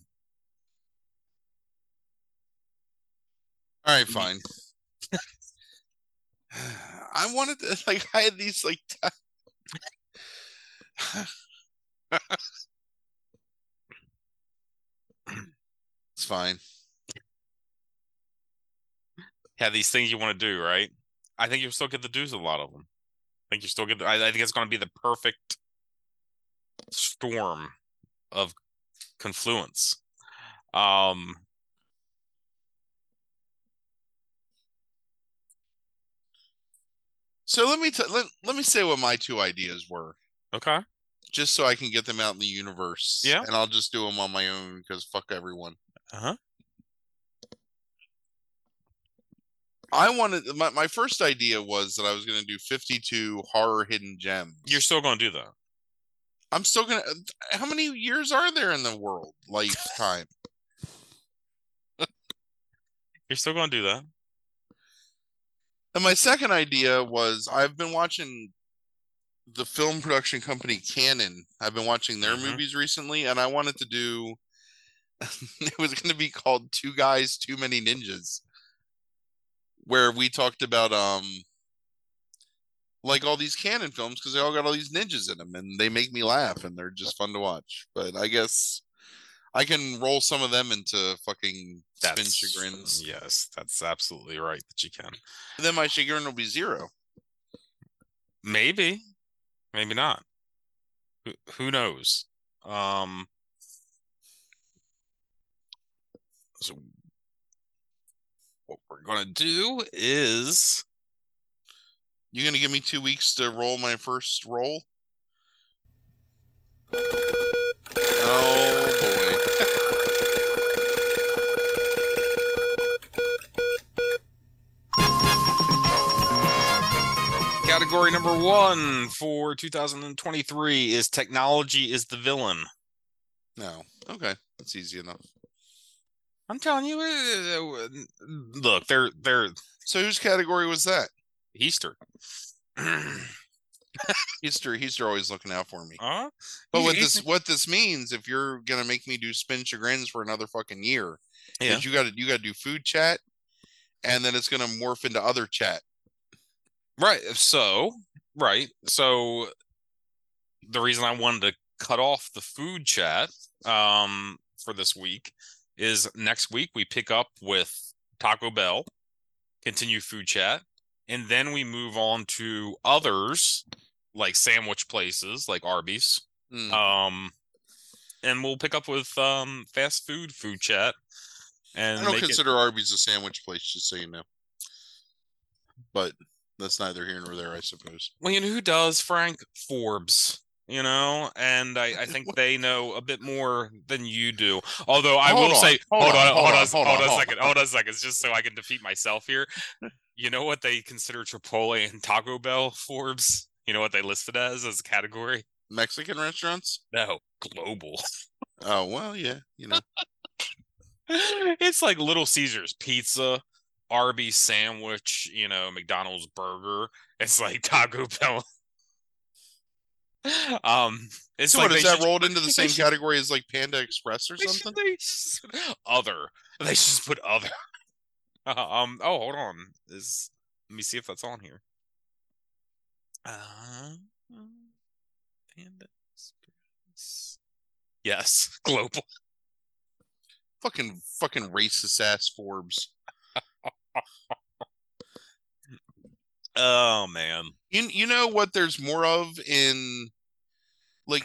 All right, fine. *laughs* I wanted to *laughs* like I had these like *laughs* it's fine. have these things you want to do, right? I think you'll still get to do a lot of them. I think you still get. I, I think it's going to be the perfect storm of confluence. Um, So let me t- let, let me say what my two ideas were, okay. just so I can get them out in the universe. Yeah. and I'll just do them on my own because fuck everyone. Uh huh. I wanted my, my first idea was that I was gonna do 52 horror hidden gems. You're still going to do that. I'm still gonna. How many years are there in the world lifetime? *laughs* You're still going to do that. And my second idea was I've been watching the film production company Cannon. I've been watching their Mhm. movies recently, and I wanted to do. *laughs* it was going to be called Two Guys, Too Many Ninjas, where we talked about um, like all these Cannon films because they all got all these ninjas in them, and they make me laugh, and they're just fun to watch. But I guess I can roll some of them into fucking spin That's chagrins. Yes, that's absolutely right that you can. And then my chagrin will be zero. Maybe, maybe not. Who, who knows? Um. So, what we're gonna do is You gonna give me two weeks to roll my first roll? Oh category number one for 2023 is technology is the villain. No. Okay. That's easy enough. I'm telling you, look, they're they're So whose category was that? Easter. *clears throat* Easter Easter always looking out for me. Huh? But what this what this means, if you're gonna make me do spin chagrins for another fucking year, Yeah. is you gotta you gotta do food chat and then it's gonna morph into other chat. Right. So, right. So the reason I wanted to cut off the food chat um for this week is next week we pick up with Taco Bell, continue food chat, and then we move on to others like sandwich places like Arby's. Hmm. Um and we'll pick up with um fast food food chat. And I don't make it- consider Arby's a sandwich place, just so you know. But that's neither here nor there, I suppose. Well, you know who does, Frank? Forbes. You know, and I, I think *laughs* they know a bit more than you do. Although I Hold will on, say, hold hold on, on, hold hold on, on, hold hold on, on a second, hold on a second, just so I can defeat myself here. You know what they consider Chipotle and Taco Bell Forbes? You know what they listed as as a category? Mexican restaurants? No, global. Oh well, yeah, you know. *laughs* it's like Little Caesars pizza, Arby's sandwich, you know, McDonald's burger. *laughs* It's like Taco Bell. *laughs* um, it's So like what is they that should- rolled into the *laughs* same should- category as like Panda Express or they should- something? they should other. They should just put other. um. Oh, hold on. Is let me see if that's on here. Uh, Panda Express. Yes, global. Fucking fucking racist ass Forbes. Oh man. You you know what there's more of in like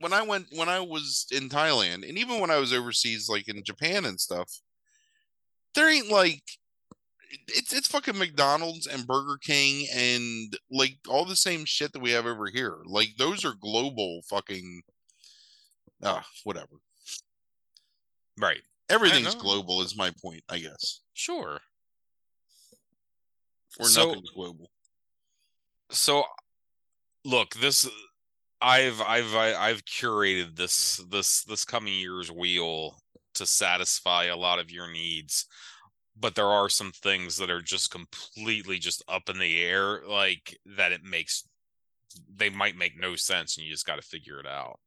when I went when I was in Thailand and even when I was overseas like in Japan and stuff, there ain't like it's it's fucking McDonald's and Burger King and like all the same shit that we have over here. Like those are global fucking ah whatever. Right. Everything's global is my point, I guess. Sure. Or So- nothing's global. so look this i've i've I- i've curated this this this coming year's wheel to satisfy a lot of your needs but there are some things that are just completely just up in the air like that it makes they might make no sense and you just got to figure it out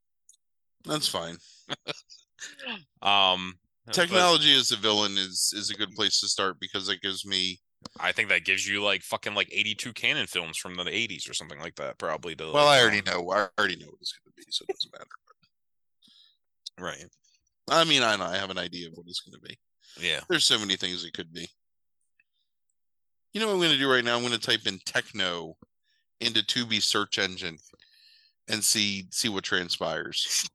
That's fine. *laughs* um but Technology as a villain is is a good place to start because it gives me i think that gives you like fucking like 82 Cannon films from the 80s or something like that probably to well, like, I already know. I already know what it's going to be, so it doesn't matter. right I mean, I know I have an idea of what it's going to be. yeah There's so many things it could be. You know what I'm going to do right now? I'm going to type in techno into Tubi search engine and see see what transpires.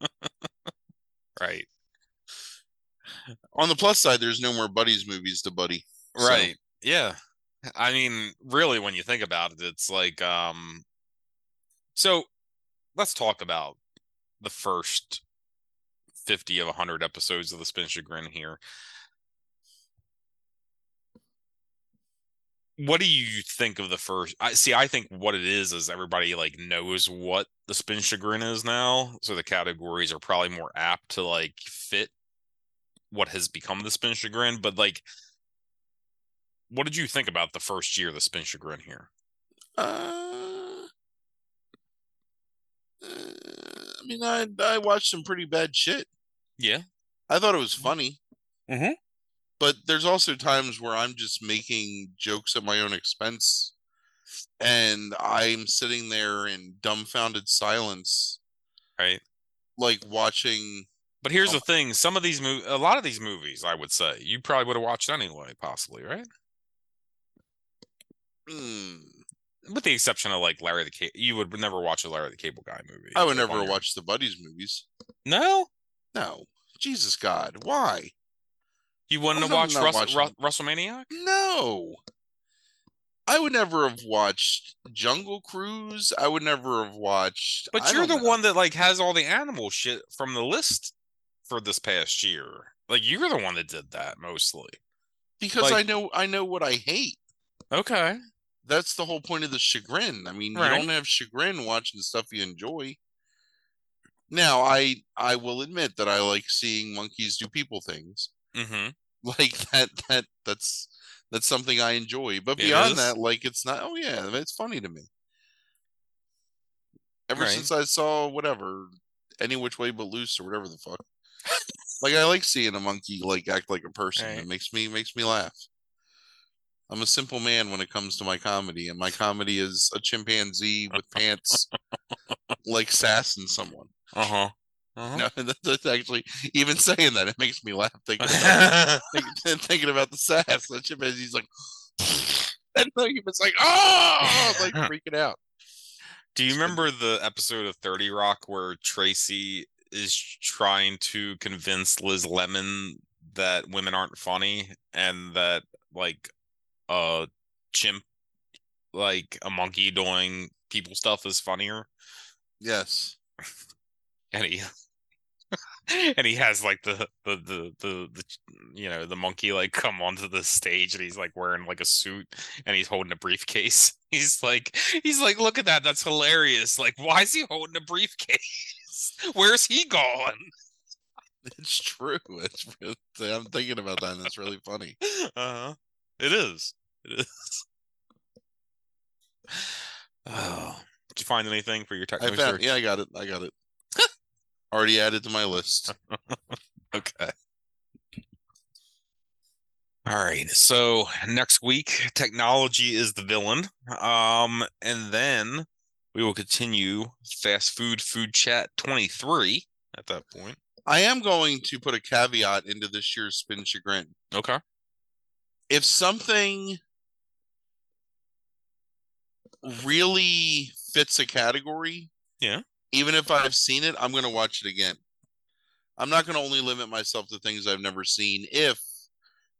*laughs* right On the plus side, there's no more buddies movies to buddy. So- Right. Yeah. I mean, really when you think about it, it's like um so let's talk about the first 50 of 100 episodes of the Spin Chagrin here. What do you think of the first? I see. I think what it is is everybody like knows what the Spin Chagrin is now, so the categories are probably more apt to like fit what has become the Spin Chagrin. But like, what did you think about the first year of the Spin Chagrin here? Uh, uh, I mean, I I watched some pretty bad shit. Yeah. I thought it was funny. Mhm. But there's also times where I'm just making jokes at my own expense, and I'm sitting there in dumbfounded silence, Right. like watching. But here's Oh. the thing: some of these movies, a lot of these movies, I would say, you probably would have watched anyway, possibly, right? Hmm, With the exception of like Larry the Cable, you would never watch a Larry the Cable Guy movie. I would never watch the Buddies movies. No, No, Jesus God, why? You wouldn't I'm have watched Rus- Ru- WrestleMania. No. I would never have watched Jungle Cruise. I would never have watched. But I you're the know. one that like has all the animal shit from the list for this past year. Like you're the one that did that mostly. because like- I know I know what I hate. Okay. That's the whole point of the chagrin. I mean, Right. you don't have chagrin watching stuff you enjoy. Now, I I will admit that I like seeing monkeys do people things. Mm-hmm. *laughs* Like that that that's that's something I enjoy. But It beyond is. that, like it's not oh yeah, it's funny to me. Ever Right. since I saw whatever, any which way but loose or whatever the fuck. *laughs* like I like seeing a monkey like act like a person. Right. It makes me makes me laugh. I'm a simple man when it comes to my comedy, and my comedy is a chimpanzee with pants like sassing someone. Uh-huh. Uh-huh. No, *laughs* that- that's actually even saying that it makes me laugh thinking about, *laughs* thinking, thinking about the sass. *laughs* The chimpanzee's like, and like he was like, oh, like freaking out. Do you remember the episode of 30 Rock where Tracy is trying to convince Liz Lemon that women aren't funny and that like a chimp like a monkey doing people stuff is funnier? Yes. And he *laughs* and he has like the, the the the the you know the monkey like come onto the stage and he's like wearing like a suit and he's holding a briefcase. *laughs* He's like he's like look at that that's hilarious. Like why is he holding a briefcase? *laughs* Where's he gone? It's true. It's really, I'm thinking about that and it's really funny. uh-huh. It is. It is. *sighs* Oh. Did you find anything for your tech I found yeah, I got it. I got it. Already added to my list. *laughs* Okay. All right. So next week, technology is the villain. Um, and then we will continue fast food food chat 23 at that point. I am going to put a caveat into this year's spin chagrin. Okay. If something really fits a category, Yeah. Even if I've seen it, I'm going to watch it again. I'm not going to only limit myself to things I've never seen if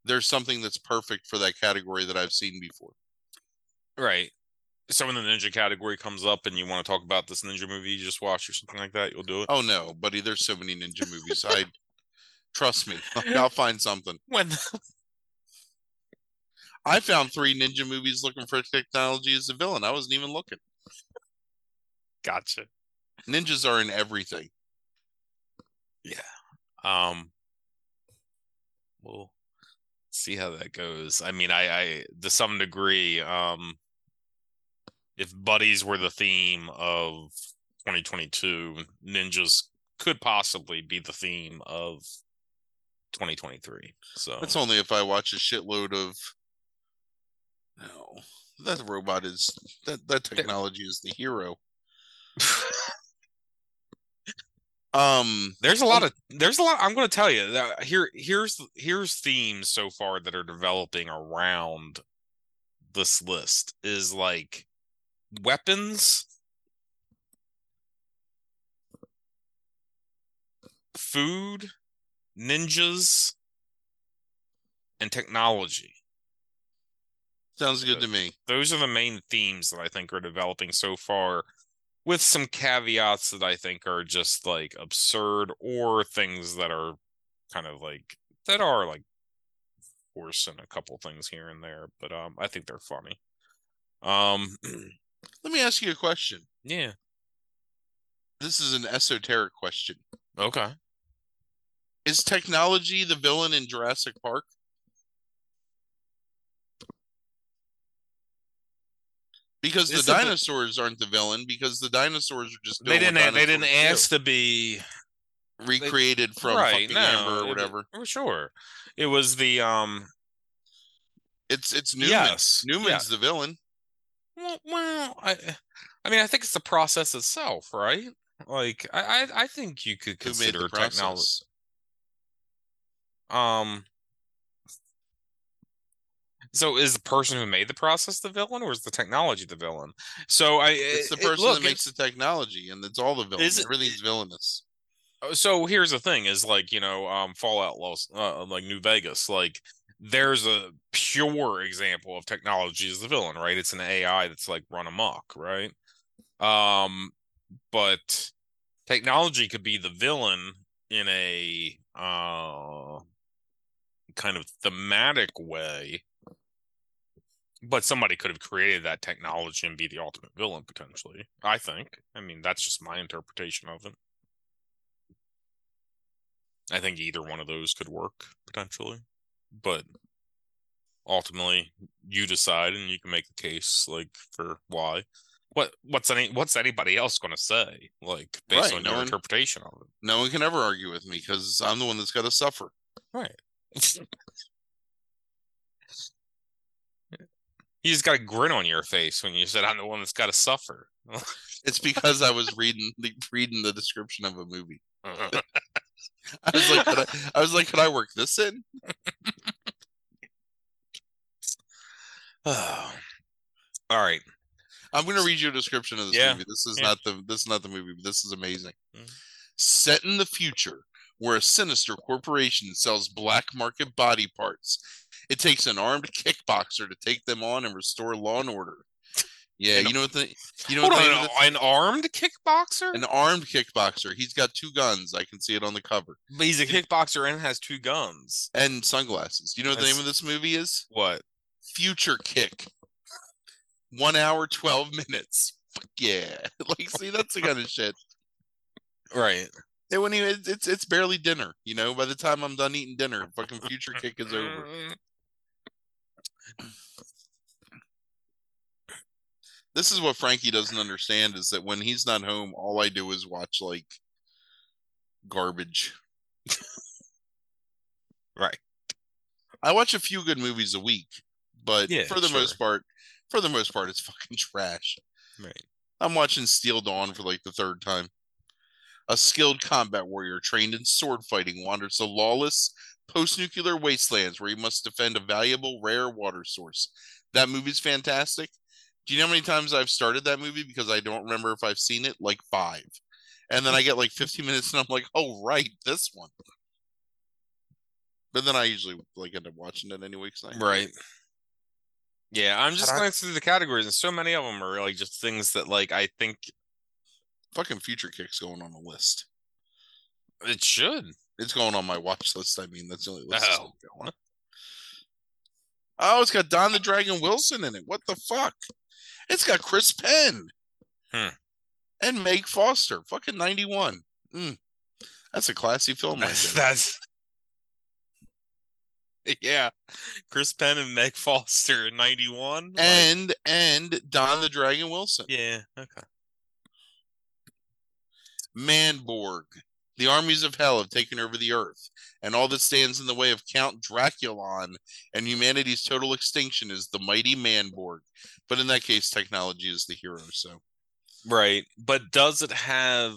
there's something that's perfect for that category that I've seen before. Right. So when the ninja category comes up and you want to talk about this ninja movie you just watched or something like that, you'll do it. Oh no, buddy, there's so many ninja movies. I trust me, *laughs* I'll find something. When *laughs* I found three ninja movies looking for technology as a villain. I wasn't even looking. gotcha. Ninjas are in everything. Yeah. Um, we'll see how that goes. I mean, I, I to some degree, um, if buddies were the theme of 2022, ninjas could possibly be the theme of 2023. So That's only if I watch a shitload of. No, that robot is that that technology is the hero. *laughs* Um, there's a lot of there's a lot. I'm going to tell you that here here's here's themes so far that are developing around this list is like weapons food ninjas and technology sounds good to me. those are the main themes that i think are developing so far with some caveats that i think are just like absurd or things that are kind of like that are like forcing a couple things here and there but um i think they're funny um *clears throat* Let me ask you a question. yeah This is an esoteric question. okay Is technology the villain in Jurassic Park? Because Is the dinosaurs aren't the villain, because the dinosaurs are just they didn't they didn't ask to be recreated from right fucking no Amber or whatever. oh, sure it was the um It's it's Newman. yes Newman's yeah. the villain. Well, well, I, I mean, I think it's the process itself, right? Like, I, I, I think you could consider technology. Um. So is the person who made the process the villain, or is the technology the villain? So I, It's the it- person look, that makes the technology, and it's all the villains. it- Everything's villainous. So here's the thing: is like you know, um, Fallout Los, uh, like New Vegas, like there's a pure example of technology as the villain, right? It's an AI that's like run amok, right? Um, but technology could be the villain in a uh kind of thematic way but somebody could have created that technology and be the ultimate villain potentially i think. I mean that's just my interpretation of it. I think either one of those could work potentially. But ultimately you decide and you can make the case like for why. What what's any what's anybody else going to say like based Right, on no your one- interpretation of it? No one can ever argue with me because I'm the one that's got to suffer. Right. *laughs* you just got a grin on your face when you said, "I'm the one that's got to suffer." *laughs* It's because I was reading the reading the description of a movie. *laughs* I was like, could I, I was like, could I work this in? Oh. *sighs* All right. I'm going to read you a description of this Yeah, movie. This is yeah. not the this is not the movie, but this is amazing. Mhm. Set in the future, where a sinister corporation sells black market body parts, it takes an armed *laughs* kickboxer to take them on and restore law and order. Yeah, And- you know what the you know Hold what on, an, an armed kickboxer? an armed kickboxer. He's got two guns. I can see it on the cover But he's a kickboxer and has two guns. and sunglasses. You know what the name of this movie is? What? Future Kick. One hour, twelve minutes. Fuck yeah! *laughs* Like, see, that's the kind of shit. Right. It when it's it's it's barely dinner. You know, by the time I'm done eating dinner, fucking Future Kick is over. *laughs* This is what Frankie doesn't understand is that when he's not home, all I do is watch like garbage. *laughs* Right. I watch a few good movies a week, but Yeah, for the most part, for the most part, it's *laughs* fucking trash. Right. I'm watching Steel Dawn for like the third time. A skilled combat warrior trained in sword fighting wanders the lawless post-nuclear wastelands where he must defend a valuable rare water source. That movie's fantastic. Do you know how many times I've started that movie because I don't remember if I've seen it? Like five. And then I get like 15 *laughs* minutes and I'm like, oh right, this one. But then I usually like end up watching it anyway. 'cause I- Right. Yeah, I'm just going through the categories, and so many of them are like just things that like I think Fucking Future Kick's going on the list. it should. It's going on my watch list. I mean, that's the only list. Oh. going. Oh, it's got Don the Dragon Wilson in it. What the fuck? It's got Chris Penn Hmm. and Meg Foster. Fucking ninety one. Mm. That's a classy film. Right That's, that's *laughs* yeah. Chris Penn and Meg Foster in '91. And and Don the Dragon Wilson. yeah, okay. Manborg. The armies of hell have taken over the earth, and all that stands in the way of Count Draculon and humanity's total extinction is the mighty Manborg. But in that case, technology is the hero. So Right, but does it have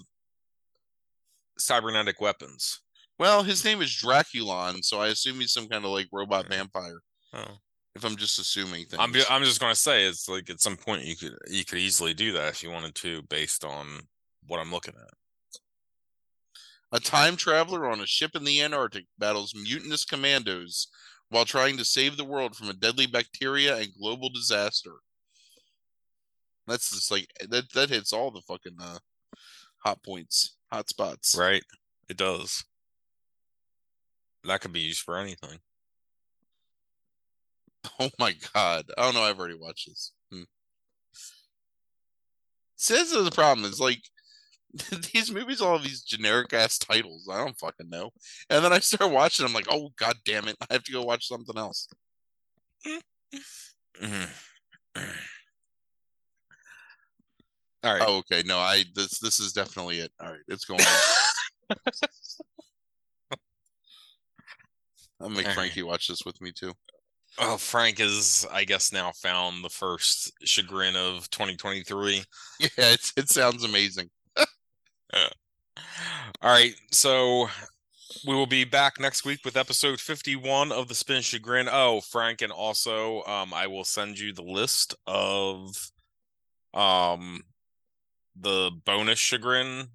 cybernetic weapons? Well, his name is Draculon, so I assume he's some kind of like robot Yeah. vampire. Oh, If I'm just assuming things. I'm I'm just gonna say it's like at some point you could you could easily do that if you wanted to, based on what I'm looking at. A time traveler on a ship in the Antarctic battles mutinous commandos while trying to save the world from a deadly bacteria and global disaster. That's just like that. That hits all the fucking uh, hot points, hot spots. Right, it does. That could be used for anything. *laughs* Oh my god! I don't know. I've already watched this. Hmm. See, this is the problem. It's like *laughs* these movies all have these generic ass titles. I don't fucking know. And then I start watching. I'm like, oh god damn it! I have to go watch something else. All right. Oh, okay. No, I this this is definitely it. All right, it's going. On. *laughs* I'll make All right. Frankie watch this with me too. Oh, Frank has, I guess, now found the first chagrin of 2023. *laughs* Yeah, it's, it sounds amazing. All right, so we will be back next week with episode 51 of the Spin Chagrin. Oh, Frank, and also um I will send you the list of um the bonus chagrin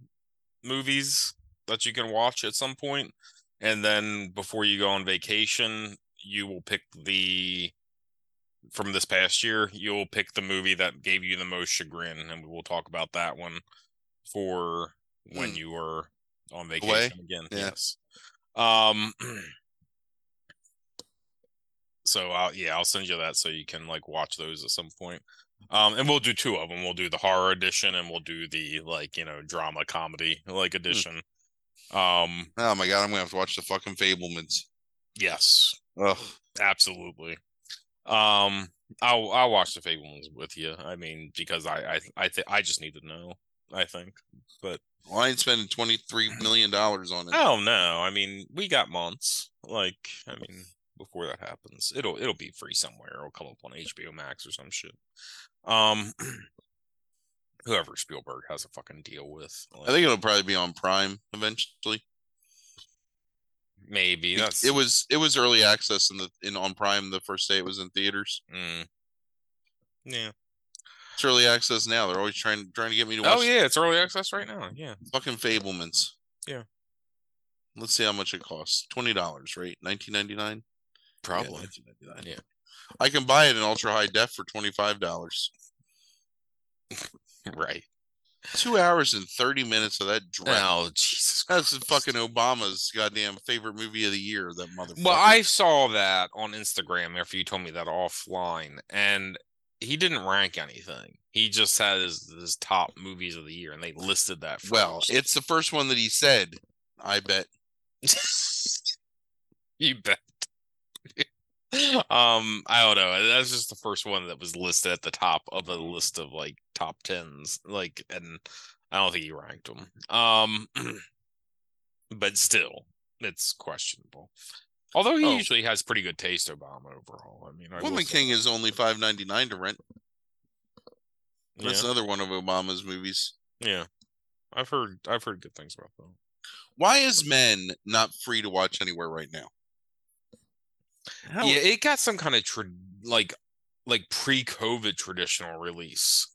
movies that you can watch at some point. And then before you go on vacation, you will pick the from this past year, you'll pick the movie that gave you the most chagrin, and we will talk about that one for when Hmm. you were on vacation Away? again. Yeah. Yes. Um. *clears throat* So I'll yeah I'll send you that so you can like watch those at some point. Um, and we'll do two of them. We'll do the horror edition and we'll do the like you know drama comedy like edition. Um. Oh my god, I'm gonna have to watch the fucking Fabelmans. Yes. Ugh. Absolutely. Um, I'll I'll watch the Fabelmans with you. I mean, because I I I think I just need to know. I think, but Well, I ain't spending twenty three million dollars on it. oh no, I mean we got months. Like I mean, before that happens, it'll it'll be free somewhere. It'll come up on HBO Max or some shit. Um, *clears throat* whoever Spielberg has a fucking deal with, I think it'll probably be on Prime eventually. maybe that's It was it was early access in the in on Prime the first day it was in theaters. Mm. Yeah. It's early access now. They're always trying trying to get me to oh, watch. Oh yeah, it's early access right now. Yeah. Fucking Fabelmans. Yeah. Let's see how much it costs. Twenty dollars, right? Nineteen ninety nine. Probably. Yeah. I can buy it in ultra high def for twenty five dollars. *laughs* right. Two hours and thirty minutes of that dread. Oh Jesus. That's fucking Obama's goddamn favorite movie of the year. That motherfucker. Well, I saw that on Instagram after you told me that offline, and he didn't rank anything. He just had his, his top movies of the year, and they listed that. First. well, it's the first one that he said. I bet. *laughs* you bet. *laughs* um, I don't know. That's just the first one that was listed at the top of a list of like top tens. Like, and I don't think he ranked them. Um, *clears throat* but still, it's questionable. Although he Oh. usually has pretty good taste, Obama overall. I mean, I will Woman say King that. is only five ninety nine to rent. That's yeah, another one of Obama's movies. yeah. I've heard I've heard good things about that. Why is Men not free to watch anywhere right now? How- Yeah, it got some kind of tra- like like pre-COVID traditional release,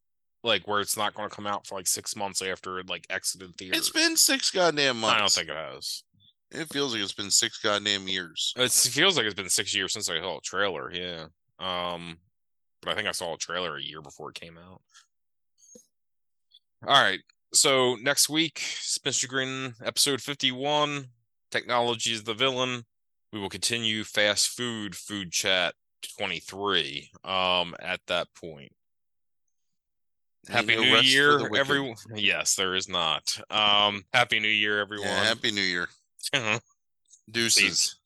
like where it's not going to come out for like six months after it like exited theaters. It's been six goddamn months. I don't think it has. It feels like it's been six goddamn years. It feels like it's been six years since I saw a trailer. Yeah, um, but I think I saw a trailer a year before it came out. All right, so next week, Spin Chagrin episode fifty-one. Technology is the villain. We will continue fast food food chat twenty-three. Um, at that point. Happy New rest for the Year, everyone. Yes, there is not. Um, Happy New Year, everyone. Yeah, happy New Year. *laughs* Deuces.